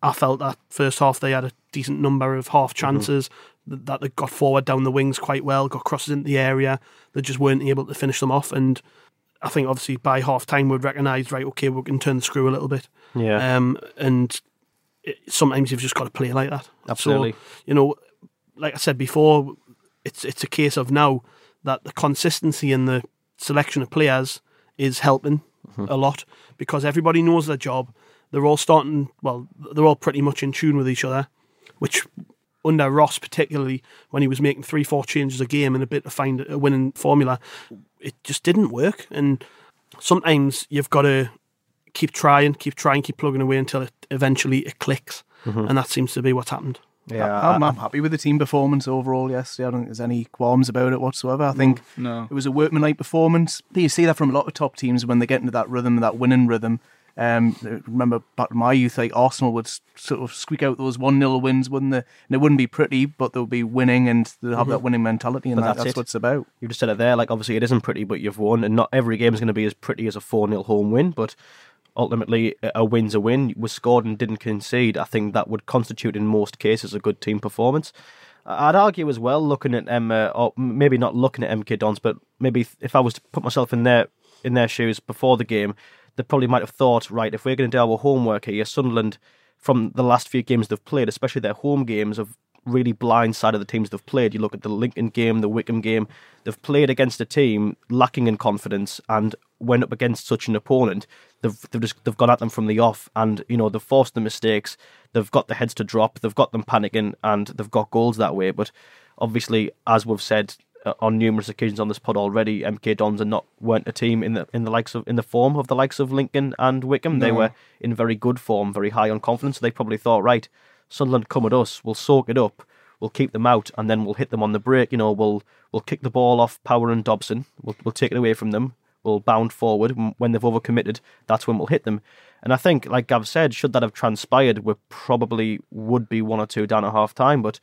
I felt that first half they had a decent number of half chances th- that they got forward down the wings quite well, got crosses into the area. They just weren't able to finish them off. And I think obviously by half time we'd recognised right, okay, we can turn the screw a little bit. Yeah. Um, and it, sometimes you've just got to play like that. Absolutely. So, you know, like I said before, it's it's a case of now that the consistency in the selection of players is helping Mhm. a lot because everybody knows their job. They're all starting well. They're all pretty much in tune with each other, which under Ross particularly when he was making three four changes a game and a bit to find a winning formula, it just didn't work. And sometimes you've got to keep trying, keep trying, keep plugging away until it eventually it clicks, Mhm. and that seems to be what's happened. I'm, I'm happy with the team performance overall yesterday. I don't think there's any qualms about it whatsoever. I think No. it was a workmanlike performance. You see that from a lot of top teams when they get into that rhythm, that winning rhythm. Um, remember back in my youth, like Arsenal would sort of squeak out those one 0 wins, wouldn't they? And it wouldn't be pretty, but they'll be winning and they'll have Mhm. that winning mentality, and that, that's that's, it. what it's about. You just said it there. Like obviously it isn't pretty, but you've won, and not every game is going to be as pretty as a four 0 home win. But ultimately, a- win's a win. Was scored and didn't concede. I think that would constitute in most cases a good team performance. I'd argue as well, looking at uh, or maybe not looking at MK Dons, but maybe if- if I was to put myself in their in their shoes before the game, they probably might have thought, right, if we're going to do our homework here, Sunderland, from the last few games they've played, especially their home games, have really blindsided the teams they've played. You look at the Lincoln game, the Wycombe game, they've played against a team lacking in confidence and went up against such an opponent. They've they've just they've gone at them from the off and you know they've forced the mistakes. They've got the heads to drop. They've got them panicking and they've got goals that way. But obviously, as we've said Uh, on numerous occasions on this pod already, MK Dons are not weren't a team in the in the likes of in the form of the likes of Lincoln and Wycombe. They were in very good form, very high on confidence. So they probably thought, right, Sunderland come at us, we'll soak it up, we'll keep them out, and then we'll hit them on the break. You know, we'll we'll kick the ball off Power and Dobson. We'll we'll take it away from them. We'll bound forward when they've overcommitted. That's when we'll hit them. And I think, like Gav said, should that have transpired, we probably would be one or two down at half time. But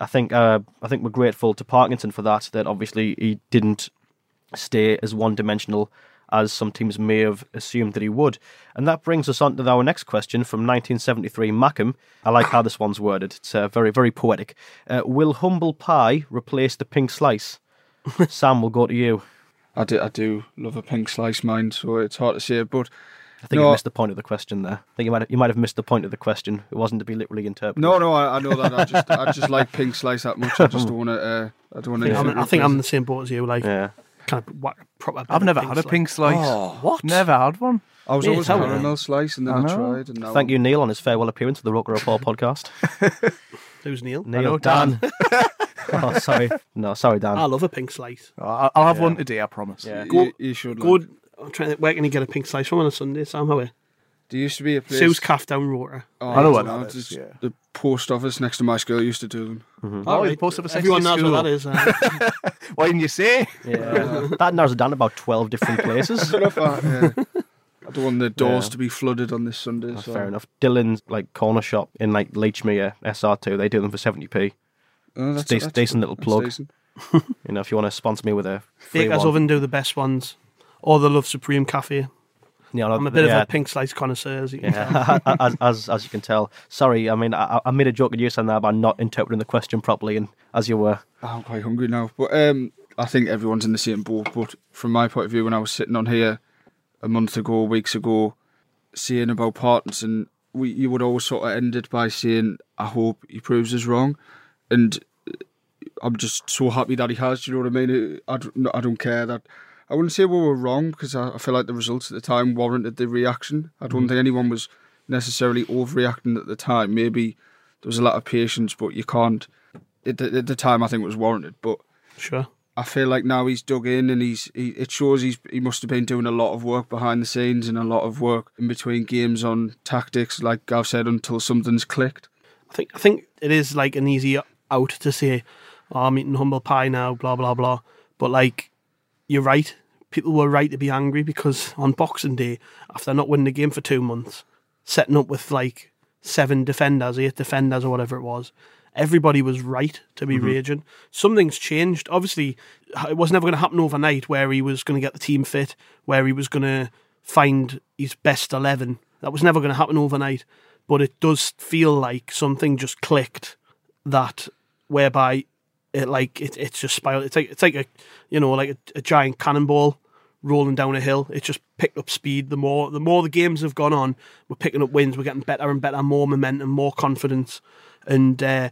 I think uh, I think we're grateful to Parkinson for that. That obviously he didn't stay as one dimensional as some teams may have assumed that he would. And that brings us on to our next question from 1973 Mackham. I like how this one's worded. It's uh, very, very poetic. Uh, will humble pie replace the pink slice? Sam, we'll go to you. I do, I do love a pink slice mine, so it's hard to say. But I think no, you missed the point of the question there. I think you might have, you might have missed the point of the question. It wasn't to be literally interpreted. no, no, I, I know that. I just, I just like pink slice that much. I just don't want to. Uh, I don't want I, to. mean, I think I'm in the same boat as you. Like, yeah. kind of what, proper. I've never had a pink slice. Oh, what? Never had one. I was Yeah, always tell me. caramel slice, and then I I, know. tried, and now Thank you, Neil, on his farewell appearance to the Roker Report podcast. Who's Neil? Neil, know, Dan. oh, sorry. No, sorry, Dan. I love a pink slice. I'll, I'll have Yeah. one today, I promise. Yeah. Go- you should. Good. Like. I'm trying to. Where can you get a pink slice from on a Sunday? Somehow. There used to be a place. Sue's calf down Roker. Oh, I know what that is, yeah. The post office next to my school used to do them. Oh, the post office next to Everyone knows school. what that is. uh, Why didn't you say? Yeah. that narrows it down to about 12 different places. I don't I, yeah. I don't want the doors Yeah. to be flooded on this Sunday. Oh, so. Fair enough. Dylan's like corner shop in like Leechmere SR2. They do them for 70p. Oh, It's that's, dec- that's- decent little that's plug. decent. You know, if you want to sponsor me with a free Baker's one. Oven do the best ones. Or the Love Supreme Cafe. Yeah, I'm a bit yeah. of a pink slice connoisseur, as you can tell. As, as as you can tell. Sorry, I mean I, I made a joke at you saying that by not interpreting the question properly, and as you were. I'm quite hungry now. But um, I think everyone's in the same boat. But from my point of view, when I was sitting on here a month ago, weeks ago, saying about Parkinson, we you would always sort of end it by saying, "I hope he proves us wrong," and uh, I'm just so happy that he has. Do you know what I mean? I don't, I don't care that. I wouldn't say we were wrong because I, I feel like the results at the time warranted the reaction. I don't Mm. think anyone was necessarily overreacting at the time. Maybe there was a lot of patience, but you can't. At the, at the time, I think it was warranted, but Sure. I feel like now he's dug in and he's he, it shows he's he must have been doing a lot of work behind the scenes and a lot of work in between games on tactics, like I've said, until something's clicked. I think I think it is like an easy out to say, oh, I'm eating humble pie now, blah blah blah. But like, you're right. People were right to be angry because on Boxing Day, after not winning the game for two months, setting up with like seven defenders, eight defenders, or whatever it was, everybody was right to be Mhm. raging. Something's changed. Obviously, it was never going to happen overnight where he was going to get the team fit, where he was going to find his best 11. That was never going to happen overnight. But it does feel like something just clicked that whereby it like it, it's just spiraled. It's like it's like a you know like a, a giant cannonball rolling down a hill. It just picked up speed. The more the more the games have gone on, we're picking up wins. We're getting better and better, more momentum, more confidence, and uh,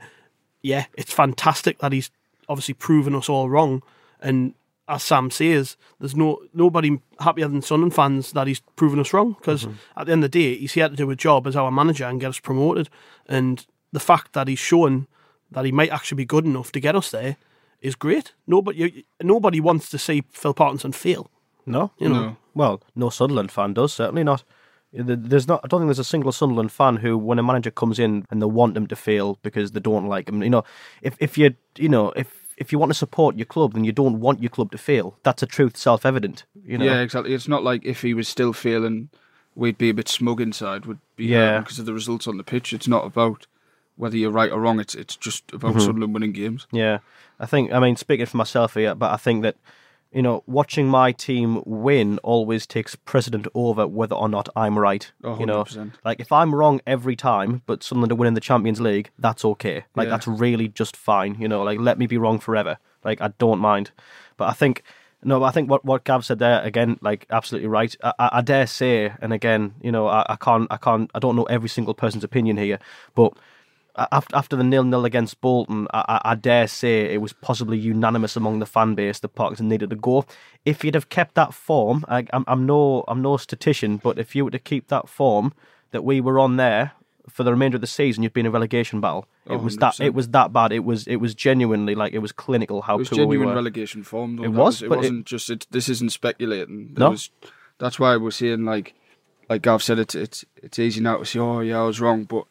yeah, it's fantastic that he's obviously proven us all wrong. And as Sam says, there's no nobody happier than Sunderland fans that he's proven us wrong because at the end of the day, he's here to do a job as our manager and get us promoted. And the fact that he's shown that he might actually be good enough to get us there is great. Nobody nobody wants to see Phil Parkinson fail. No, You know. Well, no Sunderland fan does certainly not. There's not. I don't think there's a single Sunderland fan who, when a manager comes in and they want him to fail because they don't like him. You know, if if you you know if if you want to support your club, then you don't want your club to fail. That's a truth, self-evident. You know. Yeah, exactly. It's not like if he was still failing, we'd be a bit smug inside. Would be Yeah. because of the results on the pitch. It's not about whether you're right or wrong. It's it's just about Mhm. Sunderland winning games. Yeah, I think. I mean, speaking for myself here, but I think that you know, watching my team win always takes precedent over whether or not I'm right. Oh, you know, 100%. like if I'm wrong every time, but Sunderland are winning the Champions League, that's okay. Like Yeah. that's really just fine. You know, like let me be wrong forever. Like I don't mind. But I think. No, I think what, what Gav said there again, like absolutely right. I, I, I dare say, and again, you know, I, I can't, I can't, I don't know every single person's opinion here, but after after the nil nil against Bolton, I, I, dare say it was possibly unanimous among the fan base that Parkinson needed to go. If you'd have kept that form, I, I'm, I'm no I'm no statistician, but if you were to keep that form that we were on there for the remainder of the season, you'd be in a relegation battle. It Oh, was that it was that bad. It was it was genuinely like it was clinical how It was poor we genuine were. relegation form. Though. It That was, It but it- wasn't just. It, this isn't speculating. There No. Was, that's why we're saying like, like Gav said, it's it's it's easy now to say, oh yeah, I was wrong, but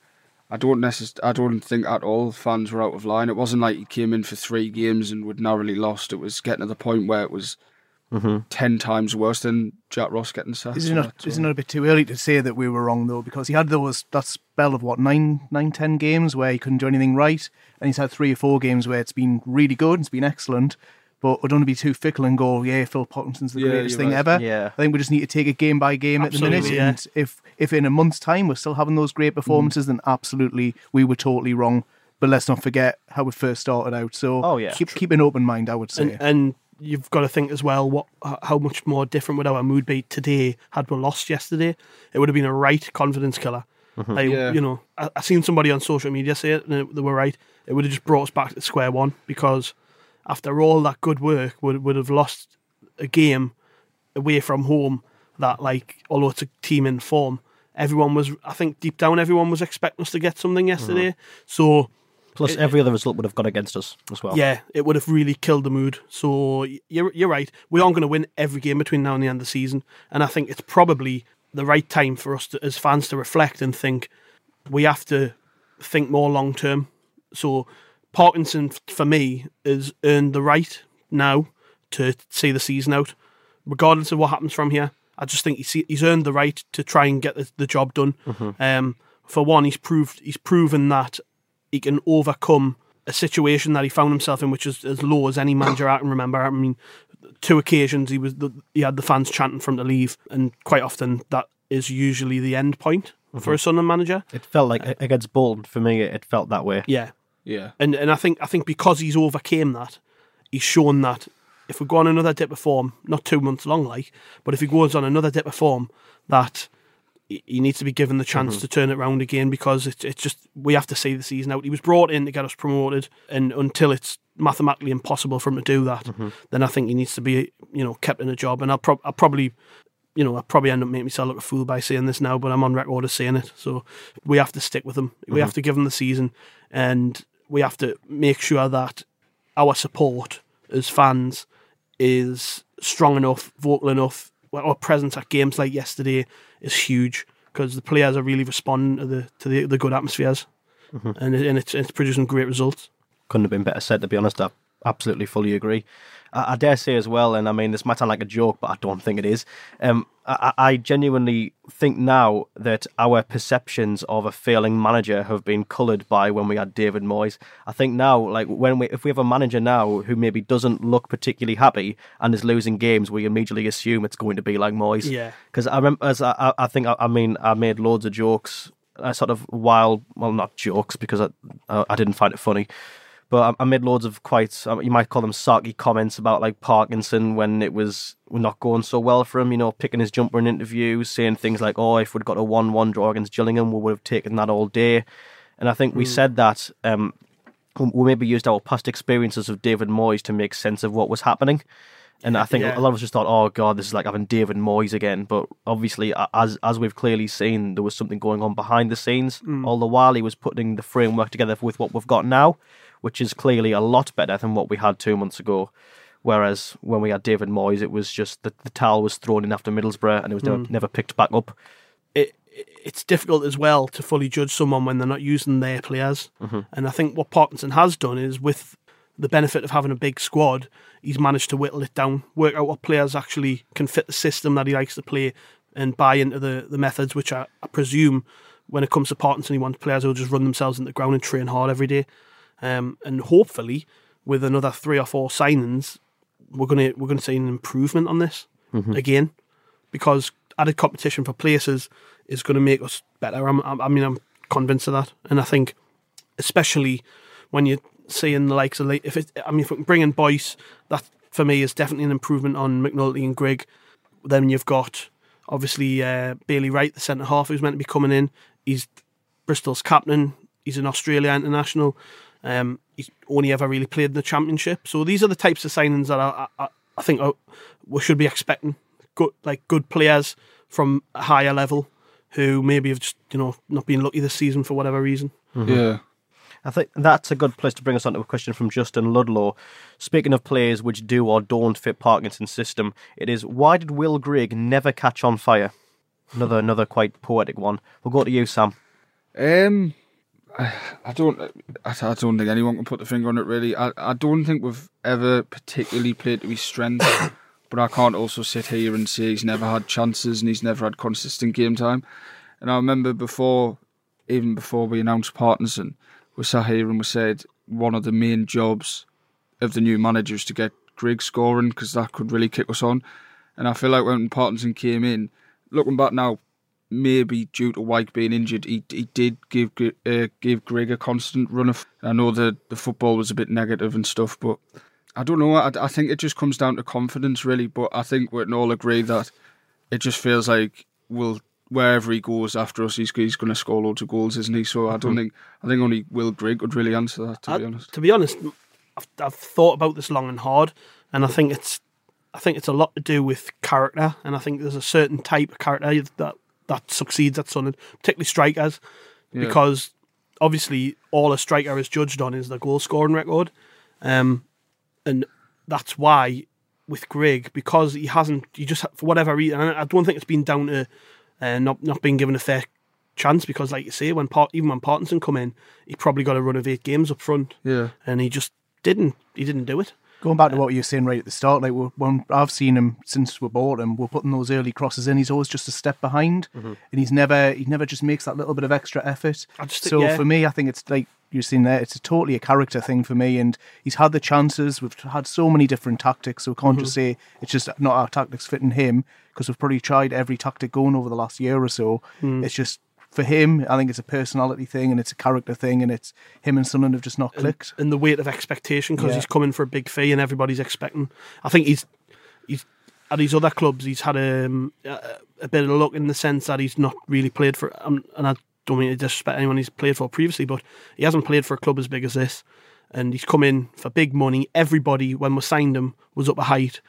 I don't necess- I don't think at all fans were out of line. It wasn't like he came in for three games and would narrowly lost. It was getting to the point where it was Mhm. ten times worse than Jack Ross getting sacked. Is it not? that's Is it not a bit too early to say that we were wrong though? Because he had those that spell of what nine, nine, ten games where he couldn't do anything right, and he's had three or four games where it's been really good, it's been excellent. But we don't want to be too fickle and go, yeah, Phil Parkinson's the Yeah, greatest thing right. ever. Yeah. I think we just need to take it game by game at the minute. Yeah. And if if in a month's time we're still having those great mm. performances, then absolutely we were totally wrong. But let's not forget how we first started out. So Oh, yeah. keep keep an open mind, I would say. And, and you've got to think as well what how much more different would our mood be today had we lost yesterday. It would have been a right confidence killer. Mm-hmm. Like, Yeah. You know, I, I seen somebody on social media say it, and it- they were right. It would have just brought us back to square one because after all that good work, would would have lost a game away from home. That like, although it's a team in form, everyone was. I think deep down, everyone was expecting us to get something yesterday. Mm-hmm. So Plus, it- every other result would have gone against us as well. yeah, it would have really killed the mood. So you're you're right. We aren't going to win every game between now and the end of the season, and I think it's probably the right time for us to, as fans to reflect and think we have to think more long term. So Parkinson, for me, has earned the right now to see the season out, regardless of what happens from here. I just think he's he's earned the right to try and get the, the job done. Um, for one, he's proved he's proven that he can overcome a situation that he found himself in, which is as low as any manager I can remember. I mean, two occasions he was the, he had the fans chanting for him to leave, and quite often that is usually the end point for a Sunderland manager. It felt like against Bolton for me. It felt that way. Yeah, Yeah. and and I think I think because he's overcame that, he's shown that if we go on another dip of form, not two months long, like, but if he goes on another dip of form, that he needs to be given the chance mm-hmm. to turn it around again because it's it's just we have to see the season out. He was brought in to get us promoted, and until it's mathematically impossible for him to do that, mm-hmm. then I think he needs to be you know kept in a job. And I'll, prob- I'll probably. You know, I'll probably end up making myself look a fool by saying this now, but I'm on record as saying it. So we have to stick with him. We mm-hmm. have to give him the season, and we have to make sure that our support as fans is strong enough, vocal enough. Our presence at games like yesterday is huge because the players are really responding to the to the, the good atmospheres, mm-hmm. and it, and it's it's producing great results. couldn't have been better said to be honest i absolutely fully agree. I, I dare say as well and i mean this might sound like a joke but i don't think it is. Um, I, I I genuinely think now that our perceptions of a failing manager have been coloured by when we had david moyes. I think now like when we if we have a manager now who maybe doesn't look particularly happy and is losing games we immediately assume it's going to be like moyes. Yeah. because I remember, as I, I- I think, I, I mean, I made loads of jokes, uh, sort of wild, well, not jokes because I, I, I didn't find it funny, but I, made loads of quite, um, you might call them sarky comments about like Parkinson when it was not going so well for him, you know, picking his jumper in interviews, saying things like, oh, if we'd got a 1 1 draw against Gillingham, we would have taken that all day. And I think we said that um, we maybe used our past experiences of David Moyes to make sense of what was happening. And I think Yeah. a lot of us just thought, "Oh God, this is like having David Moyes again." But obviously, as as we've clearly seen, there was something going on behind the scenes. All the while, he was putting the framework together with what we've got now, which is clearly a lot better than what we had two months ago. Whereas when we had David Moyes, it was just that the towel was thrown in after Middlesbrough, and it was never, hmm. never picked back up. it it's difficult as well to fully judge someone when they're not using their players. Mm-hmm. And I think what Parkinson has done is with the benefit of having a big squad, he's managed to whittle it down, work out what players actually can fit the system that he likes to play, and buy into the, the methods, which I, I presume when it comes to Parkinson, he wants players who will just run themselves into the ground and train hard every day. Um, and hopefully, with another three or four signings, we're gonna we're gonna see an improvement on this again because added competition for places is going to make us better. I'm, I'm, I mean, I'm convinced of that, and I think, especially when you're seeing the likes of, if it, I mean, if we can bring in Boyce, that for me is definitely an improvement on McNulty and Grigg. Then you've got obviously uh, Bailey Wright, the centre half, who's meant to be coming in. He's Bristol's captain. He's an Australia international. Um, he's only ever really played in the championship. So these are the types of signings that I, I, I think uh, we should be expecting. Good, like good players from a higher level who maybe have just you know not been lucky this season for whatever reason. Yeah. I think that's a good place to bring us on to a question from Justin Ludlow. Speaking of players which do or don't fit Parkinson's system, it is why did Will Grigg never catch on fire? Another another quite poetic one. We'll go to you, Sam. Um, I, don't. I, I don't think anyone can put the finger on it. Really, I, I don't think we've ever particularly played to his strength. but I can't also sit here and say he's never had chances and he's never had consistent game time. And I remember before, even before we announced Parkinson, we sat here and we said one of the main jobs of the new manager is to get Grigg scoring because that could really kick us on. And I feel like when Parkinson came in, looking back now, maybe due to Wyke being injured, he he did give uh, give Grigg a constant run of. I know the the football was a bit negative and stuff, but I don't know. I, I think it just comes down to confidence, really. But I think we can all agree that it just feels like we'll wherever he goes after us, he's he's going to score loads of goals, isn't he? So I don't think I think only Will Grigg would really answer that. To I- be honest, to be honest, I've, I've thought about this long and hard, and I think it's I think it's a lot to do with character, and I think there's a certain type of character that that succeeds at Sunderland, particularly strikers, Yeah. because obviously all a striker is judged on is the goal scoring record, um, and that's why with Grigg because he hasn't, he just for whatever reason, and I don't think it's been down to uh, not not being given a fair chance because, like you say, when Part, even when Parkinson come in, he probably got a run of eight games up front yeah. and he just didn't. He didn't do it. Going back to what you were saying right at the start, like when I've seen him since we bought him, we're putting those early crosses in. He's always just a step behind, and he's never he never just makes that little bit of extra effort. I just think- so yeah. for me, I think it's like you're seeing there, it's a totally a character thing for me. And he's had the chances. We've had so many different tactics, so we can't just say it's just not our tactics fitting him because we've probably tried every tactic going over the last year or so. Mm. It's just for him. I think it's a personality thing and it's a character thing, and it's him and Sunderland have just not clicked. and the weight of expectation because Yeah. he's coming for a big fee and everybody's expecting. I think he's he's at his other clubs he's had um, a, a bit of luck in the sense that he's not really played for. Um, and I don't mean to disrespect anyone he's played for previously, but he hasn't played for a club as big as this, and he's come in for big money. Everybody when we signed him was up a height.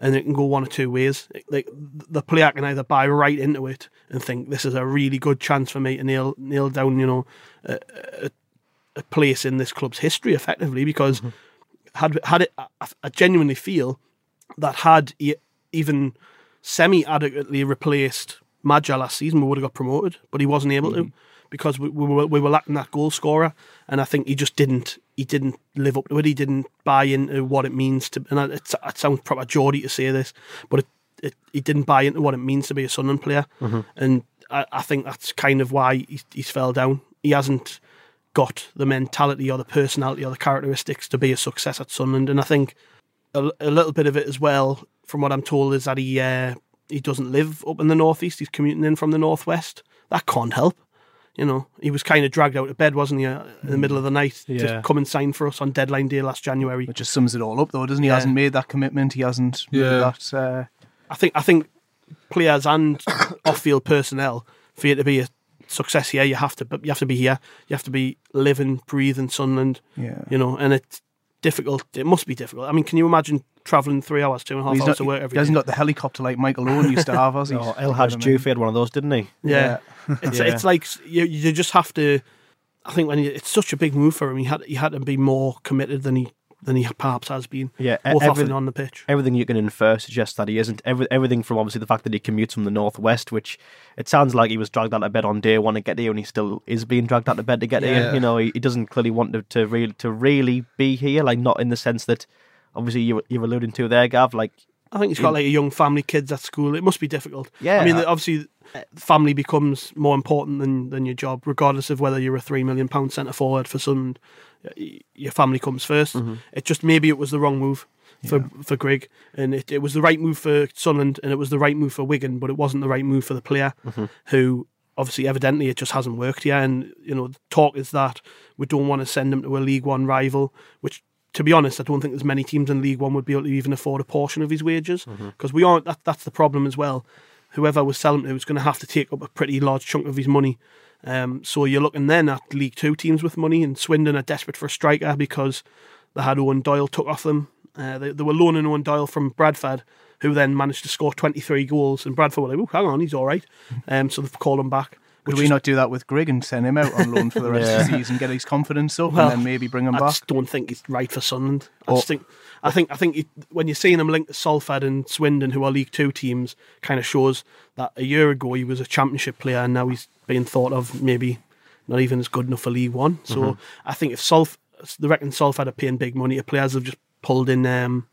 And it can go one or two ways. Like the player can either buy right into it and think this is a really good chance for me to nail nail down, you know, a, a, a place in this club's history effectively because mm-hmm. had had it I, I genuinely feel that had he even semi adequately replaced Maja last season we would have got promoted but he wasn't able to mm-hmm. Because we, we, were, we were lacking that goal scorer and I think he just didn't he didn't live up to it he didn't buy into what it means to and it, it sounds proper Geordie to say this but it, it, he didn't buy into what it means to be a Sunderland player Mhm. and I, I think that's kind of why he's, he's fell down. He hasn't got the mentality or the personality or the characteristics to be a success at Sunderland, and I think a, a little bit of it as well, from what I'm told, is that he uh, he doesn't live up in the northeast. He's commuting in from the northwest. That can't help. You know, he was kind of dragged out of bed, wasn't he, uh, in the middle of the night Yeah. to come and sign for us on deadline day last January. It just sums it all up, though, doesn't he? He Yeah. hasn't made that commitment. He hasn't made Yeah. that. Uh, I think I think players and off-field personnel for you to be a success here, you have to but you have to be here. You have to be living, breathing Sunderland. Yeah. you know, and it's difficult. It must be difficult. I mean, can you imagine traveling three hours, two and a half he's hours not, to work he every hasn't day? got the helicopter like Michael Owen used to have, has he? Oh, El Hadj Diouf had one of those, didn't he? Yeah, it's Yeah. it's like you you just have to. I think when you, it's such a big move for him, he had he had to be more committed than he than he perhaps has been. Yeah, both off and on the pitch. Everything you can infer suggests that he isn't. Every, everything from obviously the fact that he commutes from the northwest, which it sounds like he was dragged out of bed on day one to get here, and he still is being dragged out of bed to get Yeah. here. You know, he, he doesn't clearly want to, to really to really be here. Like not in the sense that obviously you you're alluding to there, Gav. Like I think he's got like a young family, kids at school. It must be difficult. Yeah. I mean, obviously, family becomes more important than than your job, regardless of whether you're a three million pound centre forward for Sunderland. Your family comes 1st Mm-hmm. It just maybe it was the wrong move for for Grigg, and it, it was the right move for Sunderland, and it was the right move for Wigan, but it wasn't the right move for the player Mhm. who. Obviously, evidently, it just hasn't worked yet, and you know, the talk is that we don't want to send him to a League One rival. Which, to be honest, I don't think there's many teams in League One would be able to even afford a portion of his wages because we aren't. That, that's the problem as well. Whoever was selling him was going to have to take up a pretty large chunk of his money. Um, so you're looking then at League Two teams with money, and Swindon are desperate for a striker because they had Eoin Doyle took off them. Uh, they, they were loaning Eoin Doyle from Bradford, who then managed to score 23 goals, and Bradford were like, "Oh, hang on, he's all right." Um, so they've called him back. Could we is- not do that with Grigg and send him out on loan for the rest of the Yeah. season, get his confidence up, Well, and then maybe bring him I back? just don't think he's right for Sunderland. I Or- just think, I think, I think it, when you're seeing him linked to Salford and Swindon, who are League Two teams, kind of shows that a year ago he was a Championship player, and now he's being thought of maybe not even as good enough for League One. So Mhm. I think if Salf, they reckon Salford are paying big money to players, have just pulled in. Um,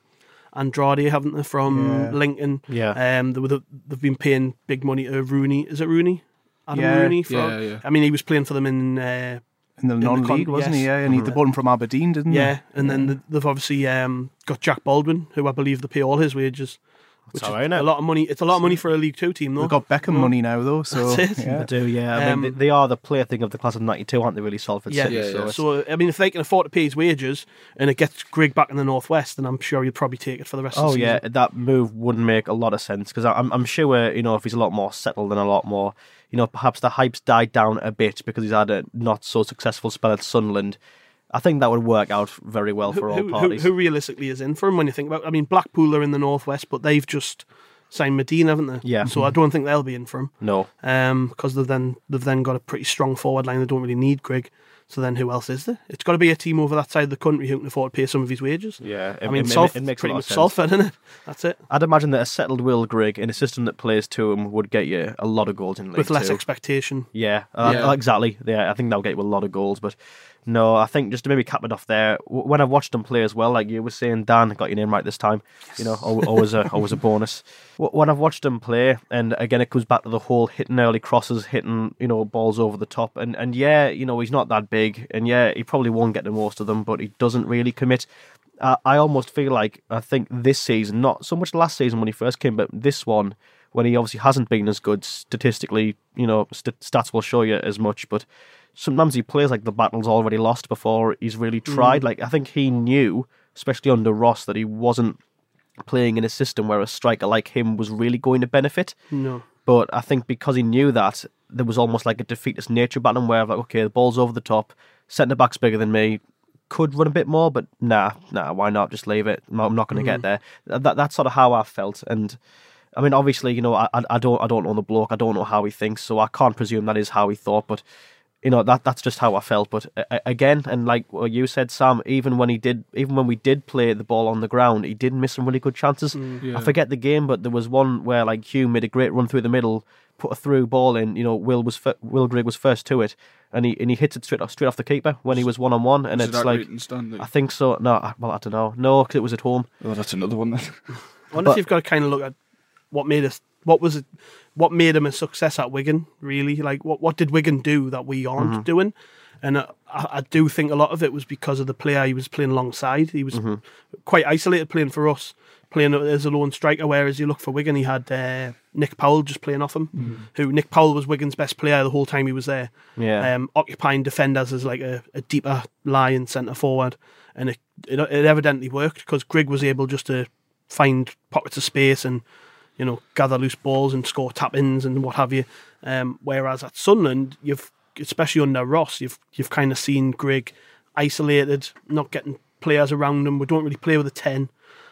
Andrade, haven't they, from Yeah. Lincoln? Yeah. Um, they, they've been paying big money to Rooney. Is it Rooney? Adam Yeah. Rooney? For, Yeah, yeah. I mean, he was playing for them in uh, in the non-league, con- wasn't he? Yeah, and he they bought him from Aberdeen, didn't they? Yeah, and then they've obviously um, got Jack Baldwin, who I believe they pay all his wages. Which all is right, a lot of money. It's a lot of money for a League Two team, though. They've got Beckham No? money now, though. So That's it. yeah. They do, yeah. I Um, mean, they, they are the player thing of the class of '92, aren't they? Really, Salford Yeah, City. so it's- so I mean, if they can afford to pay his wages and it gets Grigg back in the northwest, then I'm sure you'd probably take it for the rest. of Oh the yeah, that move wouldn't make a lot of sense because I'm I'm sure you know if he's a lot more settled and a lot more you know perhaps the hype's died down a bit because he's had a not so successful spell at Sunderland. I think that would work out very well for who, all who, who, parties. who realistically is in for him when you think about? I mean, Blackpool are in the northwest, but they've just signed Madine, haven't they? Yeah. So I don't think they'll be in for him. No. Um, because they've then they've then got a pretty strong forward line. They don't really need Grigg. So then, who else is there? It's got to be a team over that side of the country who can afford to pay some of his wages. Yeah, I mean, it- Salf- it makes a pretty lot much of sense. Salford, isn't it? That's it. I'd imagine that a settled Will Grigg in a system that plays to him would get you a lot of goals in League With less Two. expectation. Yeah, uh, Yeah. exactly. Yeah, I think that'll get you a lot of goals, but No, I think just to maybe cap it off there. w- When I've watched them play as well, like you were saying, Dan got your name right this time. You know, always a always a bonus. When I've watched them play, and again, it comes back to the whole hitting early crosses, hitting you know balls over the top, and and yeah, you know he's not that big, and yeah, he probably won't get the most of them, but he doesn't really commit. Uh, I almost feel like I think this season, not so much last season when he first came, but this one when he obviously hasn't been as good statistically. You know, st- stats will show you as much, but sometimes he plays like the battle's already lost before he's really tried. Mm. Like I think he knew, especially under Ross, that he wasn't playing in a system where a striker like him was really going to benefit. No. But I think because he knew that, there was almost like a defeatist nature about him where like, okay, the ball's over the top, centre back's bigger than me, could run a bit more, but nah, nah, why not? Just leave it. I'm not going to get Mhm. there. That, that's sort of how I felt. And I mean, obviously, you know, I, I I don't I don't know the bloke. I don't know how he thinks, so I can't presume that is how he thought. But you know, that that's just how I felt. But uh, again, and like what you said, Sam, even when he did, even when we did play the ball on the ground, he did miss some really good chances. Yeah. I forget the game, but there was one where like Hume made a great run through the middle, put a through ball in. You know, Will was fir- Will Grigg was first to it, and he and he hits it straight off straight off the keeper when he was one on one, and Was it's like I think so. No, I- well I don't know. No, because it was at home. Oh, that's another one then. I wonder if you've got to kind of look at what made us, what was it, what made him a success at Wigan. Really, like what what did Wigan do that we aren't Mhm. doing? And I, I do think a lot of it was because of the player he was playing alongside. He was Mhm. quite isolated playing for us, playing as a lone striker. Whereas you look for Wigan, he had uh, Nick Powell just playing off him. Mhm. Who Nick Powell was Wigan's best player the whole time he was there. Yeah. um, occupying defenders as like a, a deeper line centre forward, and it it, it evidently worked because Grigg was able just to find pockets of space and you know gather loose balls and score tap ins and what have you. Um, whereas at Sunderland, you've especially under Ross, you've you've kind of seen Grigg isolated, not getting players around him. We don't really play with a ten.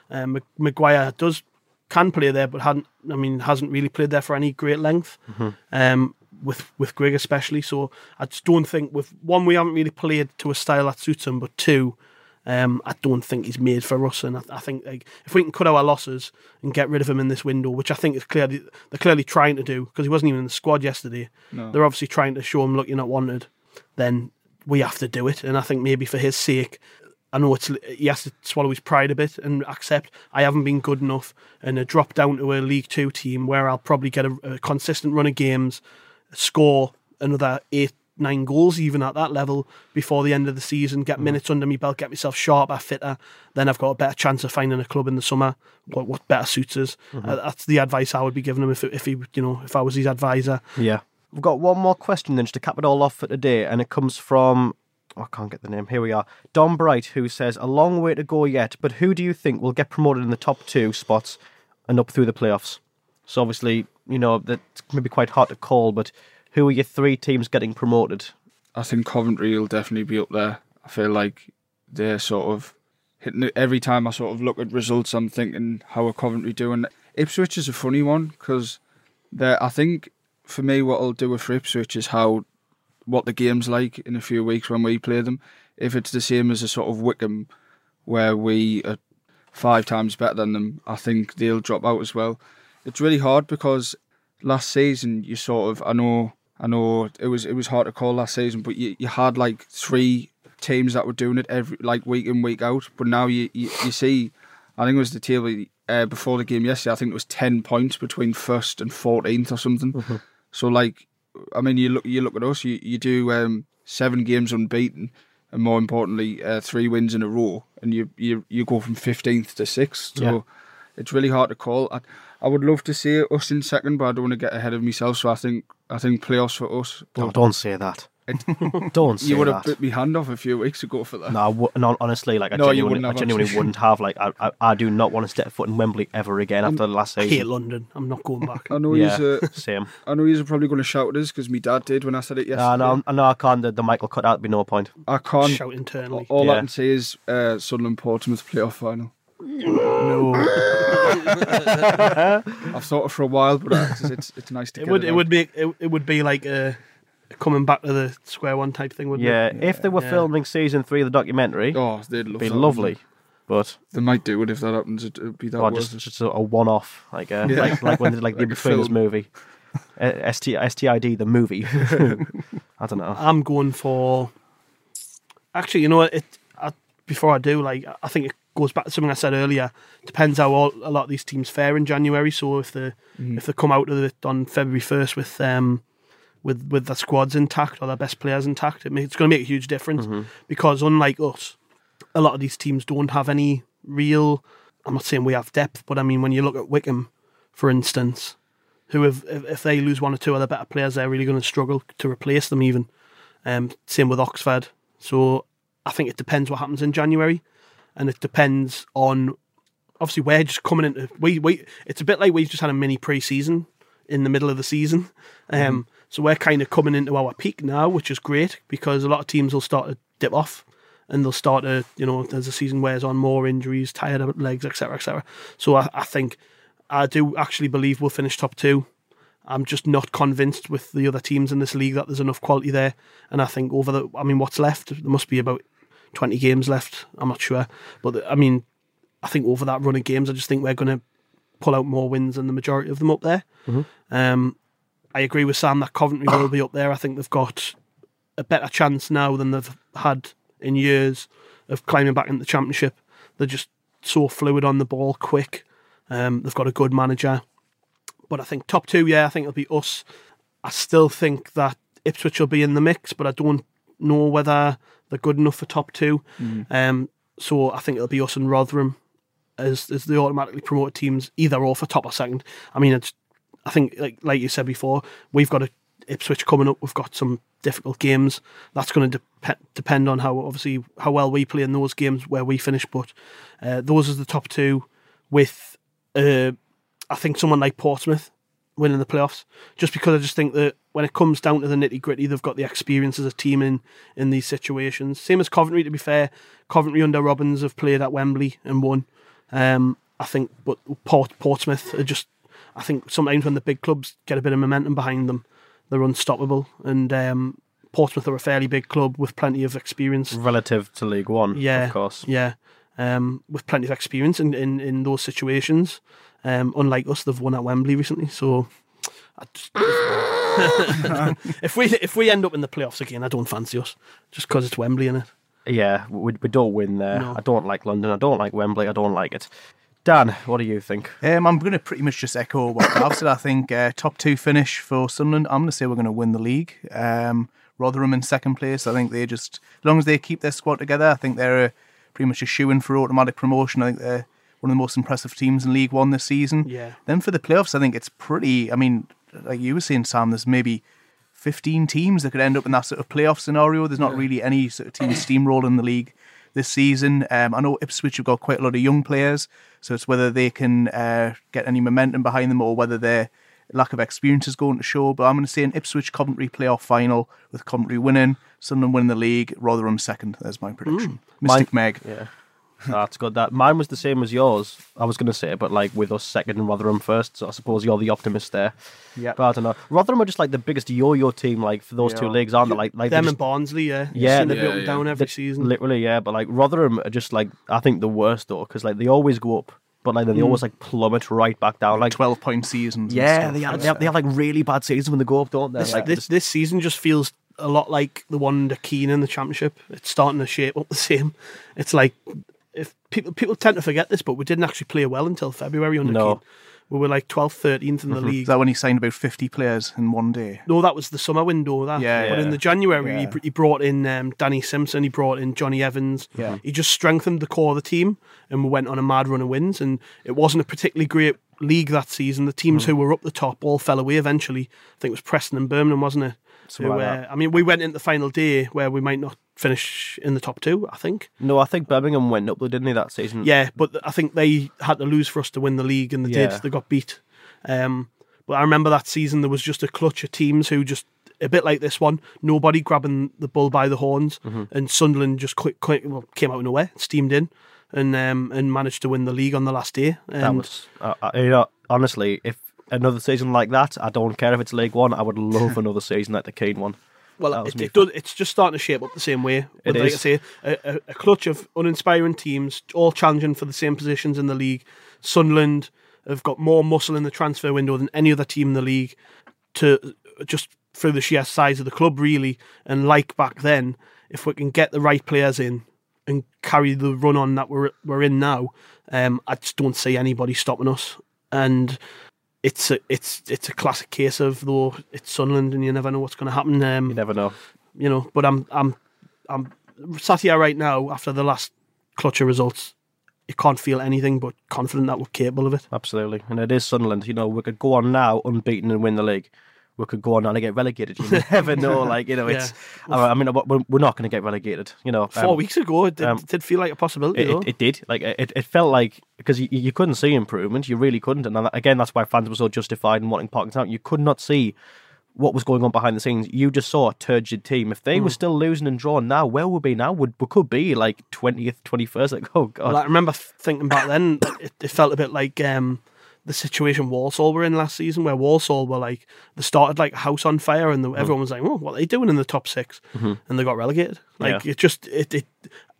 Um, Maguire does can play there, but hadn't. I mean, hasn't really played there for any great length. Mhm. Um, with with Grigg especially. So I just don't think with one we haven't really played to a style that suits him, but two. Um, I don't think he's made for us, and I, I think like, if we can cut our losses and get rid of him in this window, which I think is clearly they're clearly trying to do because he wasn't even in the squad yesterday. No. They're obviously trying to show him, look, you're not wanted. Then we have to do it, and I think maybe for his sake, I know it's he has to swallow his pride a bit and accept I haven't been good enough, and a drop down to a League Two team where I'll probably get a, a consistent run of games, score another eight, nine goals even at that level before the end of the season, get minutes under me belt, get myself sharper, fitter. Then I've got a better chance of finding a club in the summer. What what better suits us? Mhm. Uh, that's the advice I would be giving him if if he you know if I was his advisor. Yeah. We've got one more question then just to cap it all off for today, and it comes from oh, I can't get the name. Here we are. Don Bright, who says, A long way to go yet, but who do you think will get promoted in the top two spots and up through the playoffs? So obviously, you know, that's maybe quite hard to call, but who are your three teams getting promoted? I think Coventry will definitely be up there. I feel like they're sort of hitting it. Every time I sort of look at results, I'm thinking, how are Coventry doing? Ipswich is a funny one because I think for me, what I'll do with Ipswich is how what the game's like in a few weeks when we play them. If it's the same as a sort of Wycombe, where we are five times better than them, I think they'll drop out as well. It's really hard because last season you sort of I know I know it was it was hard to call last season, but you, you had like three teams that were doing it every like week in week out. But now you you, you see, I think it was the table uh, before the game yesterday. I think it was ten points between first and fourteenth or something. So like, I mean, you look you look at us. You you do um, seven games unbeaten, and more importantly, uh, three wins in a row, and you you you go from fifteenth to sixth. So Yeah. it's really hard to call. I, I would love to see us in second, but I don't want to get ahead of myself. So I think I think playoffs for us. Oh, don't say that. It- Don't say you would have that. bit me hand off a few weeks ago for that. No, I wou- no, honestly, like I No, you genuinely, wouldn't I have, genuinely actually. wouldn't have. Like, I, I, I do not want to step foot in Wembley ever again after the last I season. hate London. I'm not going back. I know Yeah, he's uh, same. I know he's probably going to shout at us because my dad did when I said it yesterday. Uh, no, I know I can't. The, the Michael cut out. Be no point. I can't Shout internally. All I Yeah. can say is uh, Sunderland Portsmouth playoff final. No. I've thought it for a while, but uh, it's it's, it's nice to It get would it it would be it, it would be like a coming back to the square one type thing, wouldn't it? Yeah, it? if they were Yeah. filming season three of the documentary, Oh, they'd love be that, lovely. wouldn't But They might do it if that happens. It would be that or worth just it. just a, a one-off, like uh, Yeah. like like when they did like the Like a Betweeners film. movie, uh, ST, STID the movie. I don't know. I'm going for Actually, you know what? It I, before I do, like I think it goes back to something I said earlier. Depends how all, a lot of these teams fare in January. So if they Mhm. if they come out of it on February first with um with with their squads intact or their best players intact, it ma- it's going to make a huge difference. Because unlike us, a lot of these teams don't have any real. I'm not saying we have depth, but I mean when you look at Wycombe, for instance, who have if, if they lose one or two other better players, they're really going to struggle to replace them. Even um, same with Oxford. So I think it depends what happens in January, and it depends on obviously we're just coming into we we. It's a bit like we've just had a mini pre-season in the middle of the season. Um, So we're kind of coming into our peak now, which is great because a lot of teams will start to dip off and they'll start to, you know, as the season wears on, more injuries, tired legs, etc., etc. So I, I think I do actually believe we'll finish top two. I'm just not convinced with the other teams in this league that there's enough quality there. And I think over the, I mean, what's left? There must be about 20 games left. I'm not sure. But I mean, I think over that run of games, I just think we're going to pull out more wins than the majority of them up there. Mhm. Um, I agree with Sam that Coventry will be up there. I think they've got a better chance now than they've had in years of climbing back into the championship. They're just so fluid on the ball, quick. Um, they've got a good manager. But I think top two, yeah, I think it'll be us. I still think that Ipswich will be in the mix, but I don't know whether they're good enough for top two. Mhm. Um, so I think it'll be us and Rotherham as as the automatically promoted teams, either or for top or second. I mean, it's I think like like you said before, we've got a Ipswich coming up. We've got some difficult games. That's going to dep- depend on how obviously how well we play in those games where we finish. But uh, those are the top two. With uh, I think someone like Portsmouth winning the playoffs, just because I just think that when it comes down to the nitty gritty, they've got the experience as a team in in these situations. Same as Coventry, to be fair. Coventry under Robbins have played at Wembley and won. Um, I think, but Port, Portsmouth are just. I think sometimes when the big clubs get a bit of momentum behind them, they're unstoppable. And um, Portsmouth are a fairly big club with plenty of experience. Relative to League One, Yeah, of course. Yeah, um, with plenty of experience in, in, in those situations. Um, unlike us, they've won at Wembley recently. So, I just, if we if we end up in the playoffs again, I don't fancy us just because it's Wembley in it. Yeah, we, we don't win there. No. I don't like London. I don't like Wembley. I don't like it. Dan, what do you think? Um, I'm going to pretty much just echo what Gav said. I think uh, top two finish for Sunderland. I'm going to say we're going to win the league. Um, Rotherham in second place. I think they just, as long as they keep their squad together, I think they're a, pretty much a shoe in for automatic promotion. I think they're one of the most impressive teams in League One this season. Yeah. Then for the playoffs, I think it's pretty. I mean, like you were saying, Sam, there's maybe 15 teams that could end up in that sort of playoff scenario. There's not really any sort of team steamrolling the league this season. Um, I know Ipswich have got quite a lot of young players, so it's whether they can uh, get any momentum behind them or whether their lack of experience is going to show. But I'm going to say an Ipswich Coventry playoff final with Coventry winning, Sunderland winning the league, Rotherham second. There's my prediction. Mystic Meg. Yeah. That's good. That mine was the same as yours. I was going to say, but like with us second and Rotherham first. So I suppose you're the optimist there. Yeah. But I don't know. Rotherham are just like the biggest yo-yo team, like for those two leagues, aren't they? Like, like Them just- and Barnsley, yeah, You yeah, seem to they- be up and down every season. Literally, yeah. But like Rotherham are just like I think the worst though, because like they always go up, but like then they Mm. always like plummet right back down. Like 12 point seasons. and Yeah, stuff. they have, they have they have like really bad seasons when they go up, don't they? This, Like this this season just feels a lot like the one under Keane in the championship. It's starting to shape up the same. It's like if people people tend to forget this, but we didn't actually play well until February under No. Keane. We were like 12th, 13th in the Mhm. league. Is that when he signed about 50 players in one day? No, that was the summer window. That, Yeah, but yeah. in the January, he, Yeah. br- he brought in um, Danny Simpson. He brought in Jonny Evans. Yeah. he just strengthened the core of the team, and we went on a mad run of wins. And it wasn't a particularly great league that season. The teams Mm. who were up the top all fell away eventually. I think it was Preston and Birmingham, wasn't it? Who, like uh. I mean, we went into the final day where we might not finish in the top two. I think. no, I think Birmingham went up, though, didn't they, that season? Yeah, but I think they had to lose for us to win the league, and they Yeah. did. They got beat. Um, but I remember that season there was just a clutch of teams who just a bit like this one, nobody grabbing the bull by the horns, Mhm. and Sunderland just quick, quick well, came out of nowhere, steamed in, and um, and managed to win the league on the last day. that was uh, uh, you know honestly, if another season like that, I don't care if it's League One. I would love another season like the Keane one. Well, it, it does, it's just starting to shape up the same way. It like I say, a, a, a clutch of uninspiring teams, all challenging for the same positions in the league. Sunderland have got more muscle in the transfer window than any other team in the league. To just through the sheer size of the club, really, and like back then, if we can get the right players in and carry the run on that we're we're in now, um, I just don't see anybody stopping us. And it's a it's it's a classic case of though it's Sunderland and you never know what's going to happen. Um, You never know. you know. But I'm I'm I'm sat here right now after the last clutch of results. You can't feel anything but confident that we're capable of it. Absolutely. And it is Sunderland. You know, we could go on now unbeaten and win the league. We could go on and get relegated. You never know. Like, you know, it's. I mean, we're not going to get relegated. You know, Four Um, weeks ago, it did, um, did feel like a possibility. It, it, it did. Like it, it felt like because you, you couldn't see improvement, you really couldn't, and again, that's why fans were so justified in wanting Parkinson out. You could not see what was going on behind the scenes. You just saw a turgid team. If they were Mm. still losing and drawing now, where would we be now? Would we could be like twentieth, twenty first. Like oh god, Well, I remember thinking back then, it, it felt a bit like um, the situation Walsall were in last season, where Walsall were like they started like a house on fire, and the, Mm. everyone was like, "Oh, what are they doing in the top 6 Mhm. And they got relegated. Like Yeah. it just it, it.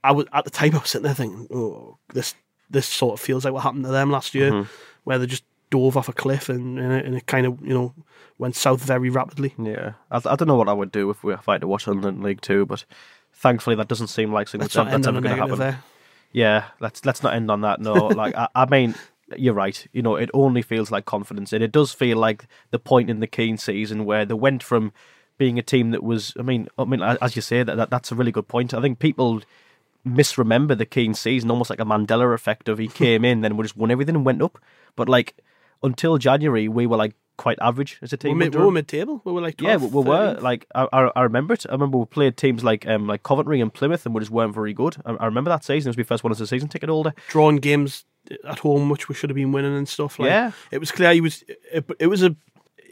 I was at the time I was sitting there thinking, "Oh, this this sort of feels like what happened to them last year, Mhm. where they just dove off a cliff and and it, and it kind of you know went south very rapidly." Yeah, I, I don't know what I would do if we if I had to watch Sunderland League Two, but thankfully that doesn't seem like something Let's that's, that's ever going to happen. there. Yeah, let's let's not end on that. No, like I, I mean, you're right. You know, it only feels like confidence, and it does feel like the point in the Keane season where they went from being a team that was. I mean, I mean, as you say, that, that that's a really good point. I think people misremember the Keane season almost like a Mandela effect of he came in, then we just won everything and went up. But like until January, we were like quite average as a team. mid, we him. were mid-table. We were like 12th, Yeah, we, we were like I, I, remember it. I remember we played teams like um like Coventry and Plymouth, and we just weren't very good. I, I remember that season. It was my first one as a season ticket holder. drawing games at home, which we should have been winning and stuff. Like, Yeah. it was clear he was. It, it was a.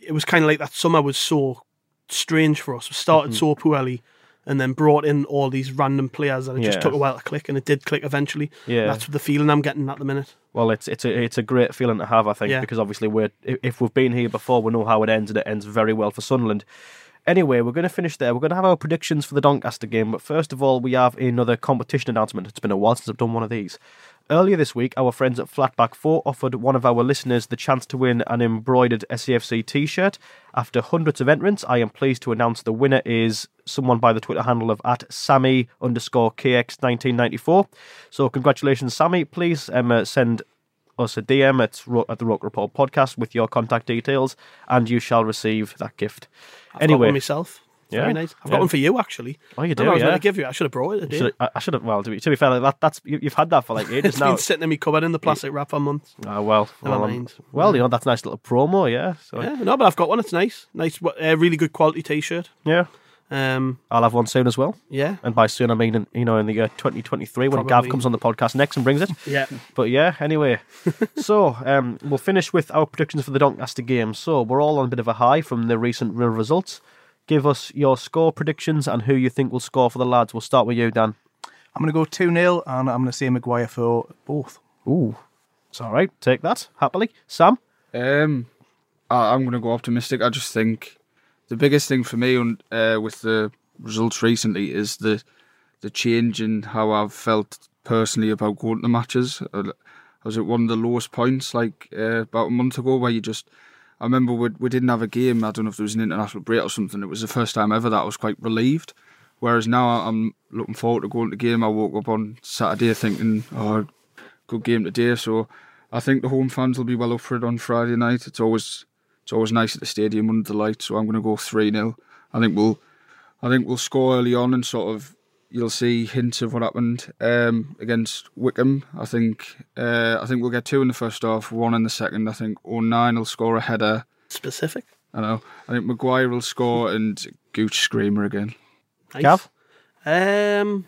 It was kind of like that summer was so strange for us. We started Mhm. so poorly, and then brought in all these random players, and it just took a while to click, and it did click eventually. Yeah. that's the feeling I'm getting at the minute. Well, it's it's a it's a great feeling to have, I think, Yeah. because obviously we're if if we've been here before, we know how it ends, and it ends very well for Sunderland. Anyway, we're going to finish there. We're going to have our predictions for the Doncaster game, but first of all, we have another competition announcement. It's been a while since I've done one of these. Earlier this week, our friends at Flatback 4 offered one of our listeners the chance to win an embroidered SAFC t shirt. After hundreds of entrants, I am pleased to announce the winner is someone by the Twitter handle of at Sammy underscore KX1994. So, congratulations, Sammy. Please um, uh, send us a DM at, at the Roker Report podcast with your contact details, and you shall receive that gift. I've anyway, one myself. Very Yeah, nice. I've yeah. got one for you actually. Oh, you do, I was yeah. going to give you. I should have brought it. Should, I, I should have. Well, to be, to be fair, that that's you, you've had that for like ages It's now. been sitting in my cupboard in the plastic wrap for months. Oh well, Never well, um, mind. well, you know that's a nice little promo, yeah. So Yeah, no, but I've got one. It's nice, nice, uh, really good quality T-shirt. yeah, Um, I'll have one soon as well. yeah, And by soon, I mean in, you know in the year 2023 when Gav comes on the podcast next and brings it. yeah. But yeah, anyway, so um, we'll finish with our predictions for the Doncaster game. So we're all on a bit of a high from the recent real results. Give us your score predictions and who you think will score for the lads. We'll start with you, Dan. I'm going to go 2 0 and I'm going to say Maguire for both. Ooh, it's all right. Take that happily, Sam. Um, I, I'm going to go optimistic. I just think the biggest thing for me on, uh, with the results recently is the the change in how I've felt personally about going to the matches. I I was at one of the lowest points like uh, about a month ago where you just. I remember we, we didn't have a game. I don't know if there was an international break or something. It was the first time ever that I was quite relieved. Whereas now I'm looking forward to going to the game. I woke up on Saturday thinking, oh, good game today. So I think the home fans will be well up for it on Friday night. It's always it's always nice at the stadium under the lights. So I'm going to go three 0 I think we'll I think we'll score early on and sort of you'll see hints of what happened um, against Wycombe. I think uh, I think we'll get two in the first half, one in the second. I think O'Nien will score a header. Specific. I know. I think Maguire will score and Gooch screamer again. Nice. Gav? Um,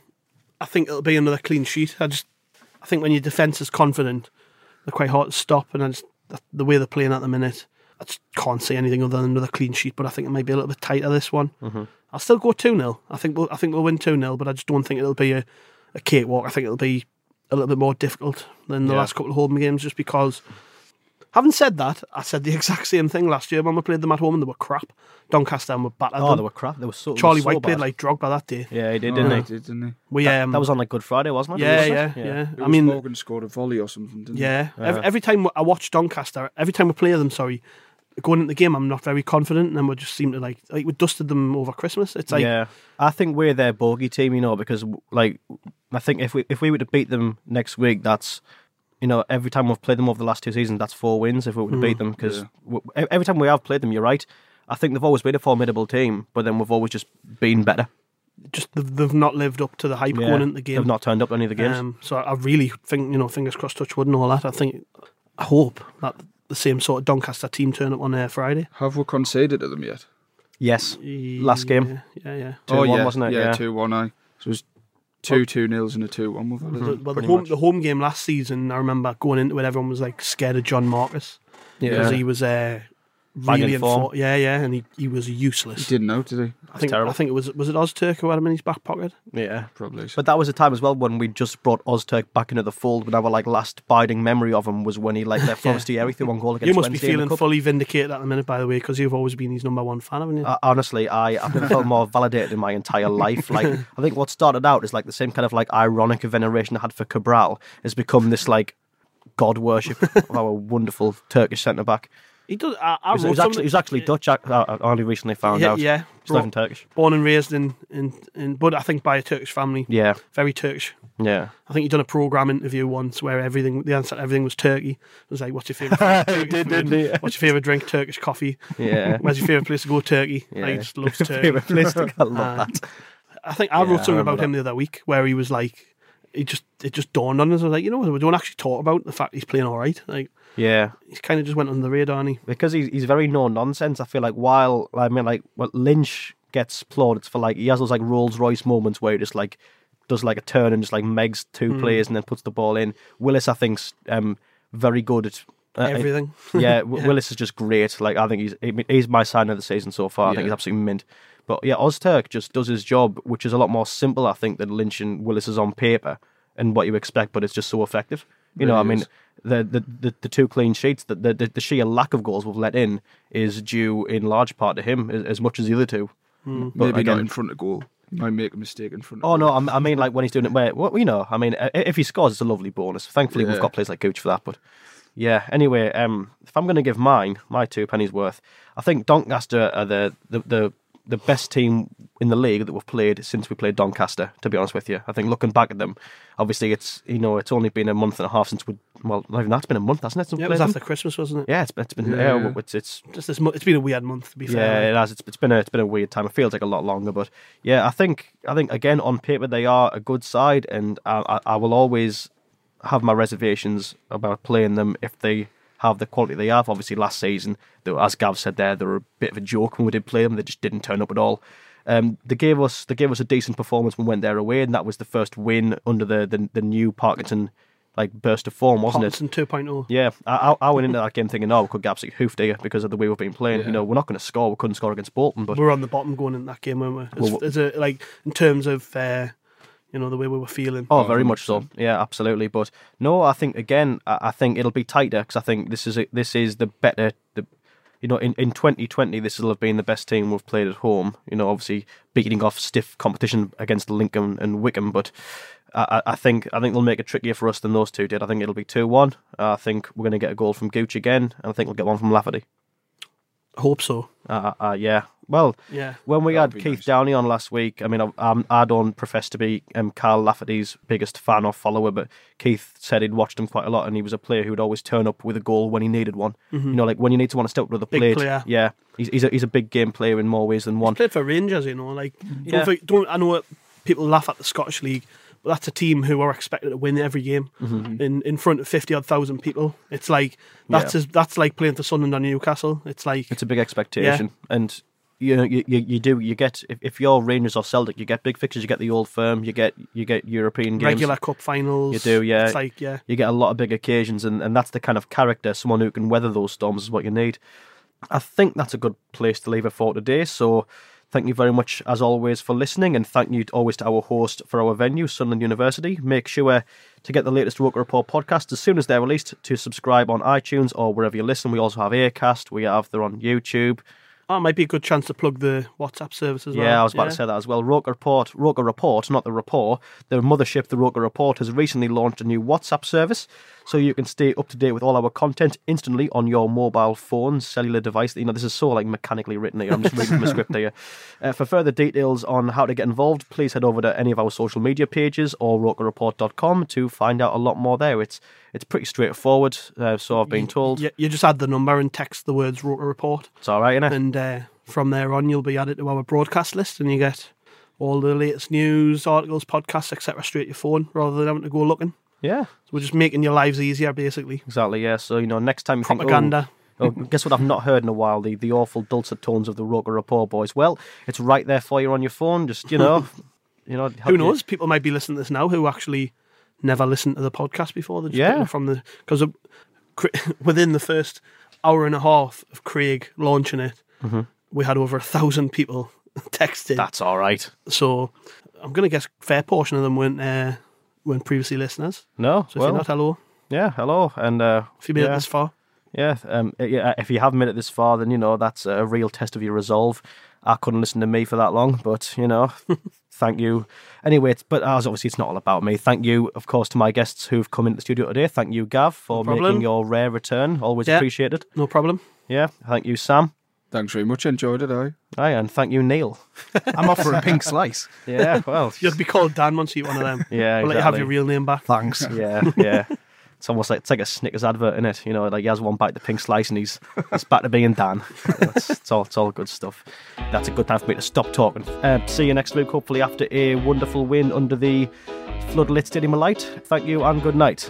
I think it'll be another clean sheet. I just, I think when your defence is confident, they're quite hard to stop, and I just the- the way they're playing at the minute, I just can't see anything other than another clean sheet. But I think it might be a little bit tighter this one. Mm-hmm. I'll still go two 0 I think we'll, I think we'll win two 0 but I just don't think it'll be a, a cakewalk. I think it'll be a little bit more difficult than the Yeah. last couple of home games, just because. Having said that, I said the exact same thing last year when we played them at home and they were crap. Doncaster and were battered. Oh, them. they were crap. They were so. Charlie so Wyke played like Drogba that day. Yeah, he did, Oh, didn't he he? did, didn't he? We That, um, that was on like Good Friday, wasn't it? yeah, Wasn't yeah, yeah, I mean, Morgan scored a volley or something, didn't yeah. Yeah. Every, every time I watch Doncaster, every time we play them, sorry, going into the game, I'm not very confident, and we just seem to like like we dusted them over Christmas. It's like yeah, I think we're their bogey team, you know, because like I think if we if we were to beat them next week, that's you know every time we've played them over the last two seasons, that's four wins if we were to Mm. beat them. Because every time we have played them, you're right. I think they've always been a formidable team, but then we've always just been better. just they've, they've not lived up to the hype Yeah, going into the game. They've not turned up any of the games. Um, so I really think you know, fingers crossed, touch wood and all that. I think, I hope that the same sort of Doncaster team turn up on uh, Friday. Have we conceded to them yet? yes, last game. Yeah, yeah. Two oh one, yeah, wasn't it? Yeah, Yeah. two one. I so it was two two nils and a two one. With The, it. well, the Mm-hmm. home the home game last season, I remember going into it, everyone was like scared of John Marquis Yeah. because he was uh, Banging really in form. form. Yeah, yeah, and he, he was useless. He didn't know, did he? I think terrible. I think it was was it Ozturk who had him in his back pocket. Yeah. Probably. But that was a time as well when we just brought Ozturk back into the fold. When our like last biding memory of him was when he like left Forestieri yeah. through one goal against You must Wednesday be feeling fully vindicated at the minute, by the way, because you've always been his number one fan, haven't you? Uh, honestly, I, I've never felt more validated in my entire life. Like, I think what started out is like the same kind of like ironic veneration I had for Cabral has become this like god worship of our wonderful Turkish centre back. He does. I, I He was, wrote was actually, something- he was actually Dutch. I, I only recently found yeah, out. yeah. He's not even Turkish. Born and raised in, in, in, but I think by a Turkish family. Yeah, Very Turkish. yeah. I think he'd done a program interview once where everything, the answer to everything was Turkey. It was like, "What's your favorite? Turkish did, food? didn't he? What's your favorite drink? Turkish coffee. Yeah. Where's your favorite place to go? Turkey. Yeah. Like, he just loves Turkey. Favourite place to go. I love Uh, that. I think I Yeah, wrote something remember about him the other week where he was like, he just it just dawned on us. I was like, you know, we don't actually talk about the fact he's playing all right. Like Yeah. he's kind of just went under the radar, and he because he's he's very no nonsense. I feel like while I mean like what Lynch gets plaudits for like he has those like Rolls Royce moments where he just like does like a turn and just like megs two Mm. players and then puts the ball in. Willis I think's um very good at uh, everything. yeah, W Willis is just great. Like I think he's he's my sign of the season so far. I think he's absolutely mint. But yeah, Ozturk just does his job, which is a lot more simple, I think, than Lynch and Willis is on paper and what you expect. But it's just so effective. You know, I mean. The, the, the, the two clean sheets, the, the the sheer lack of goals we've let in is due in large part to him as, as much as the other two. But Maybe again- not in front of goal. He might make a mistake in front of Oh goal. no, I'm- I mean like when he's doing it where well, you know, I mean if he scores, it's a lovely bonus. Thankfully, we've got players like Gooch for that. But yeah, anyway, um, if I'm going to give mine my two pennies worth, I think Doncaster are the the the the best team in the league that we've played since we played Doncaster. To be honest with you, I think looking back at them, obviously it's you know it's only been a month and a half since we well not even that's been a month, hasn't it? Yeah, it was after them? Christmas, wasn't it? Yeah, it's, it's been Yeah. yeah, it's it's Just this. Mo- it's been a weird month, to be fair. yeah, it has. It's, it's been a it's been a weird time. It feels like a lot longer, but yeah, I think I think again on paper they are a good side, and I, I, I will always have my reservations about playing them if they have the quality they have. Obviously, last season, were, as Gav said there, they were a bit of a joke when we did play them. They just didn't turn up at all. Um, they gave us they gave us a decent performance when we went there away, and that was the first win under the the, the new Parkinson like burst of form, wasn't it? Hopkinson 2.0. Yeah, I, I went into that game thinking, oh, we could get absolutely hoofed here because of the way we've been playing. You know, we're not going to score. We couldn't score against Bolton, but we're on the bottom going in that game, weren't we? As, Well, as a, like in terms of uh, you know the way we were feeling. oh, very much so. Yeah, absolutely. But no, I think again, I, I think it'll be tighter because I think this is a, this is the better the. You know, in, in 2020, this will have been the best team we've played at home. You know, obviously beating off stiff competition against Lincoln and Wycombe, but I, I I think I think they'll make it trickier for us than those two did. I think it'll be two one. I think we're going to get a goal from Gooch again, and I think we'll get one from Lafferty. Hope so. Uh, uh, yeah. Well, Yeah. when we had That'd be Keith nice. Downie on last week, I mean, I, um, I don't profess to be um, Kyle Lafferty's biggest fan or follower, but Keith said he'd watched him quite a lot, and he was a player who would always turn up with a goal when he needed one. You know, like when you need someone to step up to the Big plate. player. Yeah, he's he's a, he's a big game player in more ways than one. Played for Rangers, you know. Like, Yeah. don't, think- don't I know people laugh at the Scottish League, but that's a team who are expected to win every game Mm-hmm. in in front of fifty odd thousand people. It's like that's Yeah. as, that's like playing for Sunderland or Newcastle. It's like It's a big expectation, and you know you, you, you do you get if, if you're Rangers or Celtic, you get big fixtures. You get the old firm. You get you get European games. regular cup finals. You do, yeah. It's like yeah. you get a lot of big occasions, and, and that's the kind of character, someone who can weather those storms is what you need. I think that's a good place to leave it for today. So thank you very much, as always, for listening, and thank you always to our host for our venue, Sunderland University. Make sure to get the latest Roker Report podcast as soon as they're released to subscribe on iTunes or wherever you listen. We also have Acast, we have they're on YouTube. Oh, it might be a good chance to plug the WhatsApp service as well. Yeah, I was about to say that as well. Roker Report, Roker Report, not the report. The mothership, the Roker Report, has recently launched a new WhatsApp service. So you can stay up to date with all our content instantly on your mobile phone, cellular device. You know, this is so like mechanically written here. I'm just reading from the script here. Uh, for further details on how to get involved, please head over to any of our social media pages or rokerreport.com to find out a lot more there. It's it's pretty straightforward, uh, so I've been told. You, you just add the number and text the words Roker Report. It's all right, innit? And uh, from there on, you'll be added to our broadcast list and you get all the latest news, articles, podcasts, etc. straight to your phone rather than having to go looking. Yeah. So we're just making your lives easier, basically. Exactly, yeah. So, you know, next time you Propaganda. think, oh, oh, guess what I've not heard in a while? The, the awful dulcet tones of the Roker Report boys. Well, it's right there for you on your phone. Just, you know, you know. Who you- knows? People might be listening to this now who actually never listened to the podcast before. They're just Yeah. from the because within the first hour and a half of Craig launching it, Mhm. we had over a thousand people texted. That's all right. So I'm going to guess a fair portion of them weren't uh, weren't previously listeners. No, So well, if you're not, hello. Yeah, hello. And uh, If you made it yeah. this far. Yeah, um, yeah. If you haven't made it this far, then you know that's a real test of your resolve. I couldn't listen to me for that long, but you know, thank you. Anyway, it's, but as obviously it's not all about me. Thank you, of course, to my guests who've come into the studio today. Thank you, Gav, for No making your rare return. Always Yeah. appreciated. No problem. Yeah, thank you, Sam. Thanks very much. Enjoyed it, I. Aye, and thank you, Neil. I'm off for a pink slice. Yeah, well, You'd be called Dan once you eat one of them. Yeah, We'll let you have exactly. your real name back. Thanks. yeah, yeah. It's almost like it's like a Snickers advert, in it? You know, like he has one bite of the pink slice and he's it's back to being Dan. It's, it's all it's all good stuff. That's a good time for me to stop talking. Uh, see you next week, hopefully after a wonderful win under the floodlit Stadium of Light. Thank you and good night.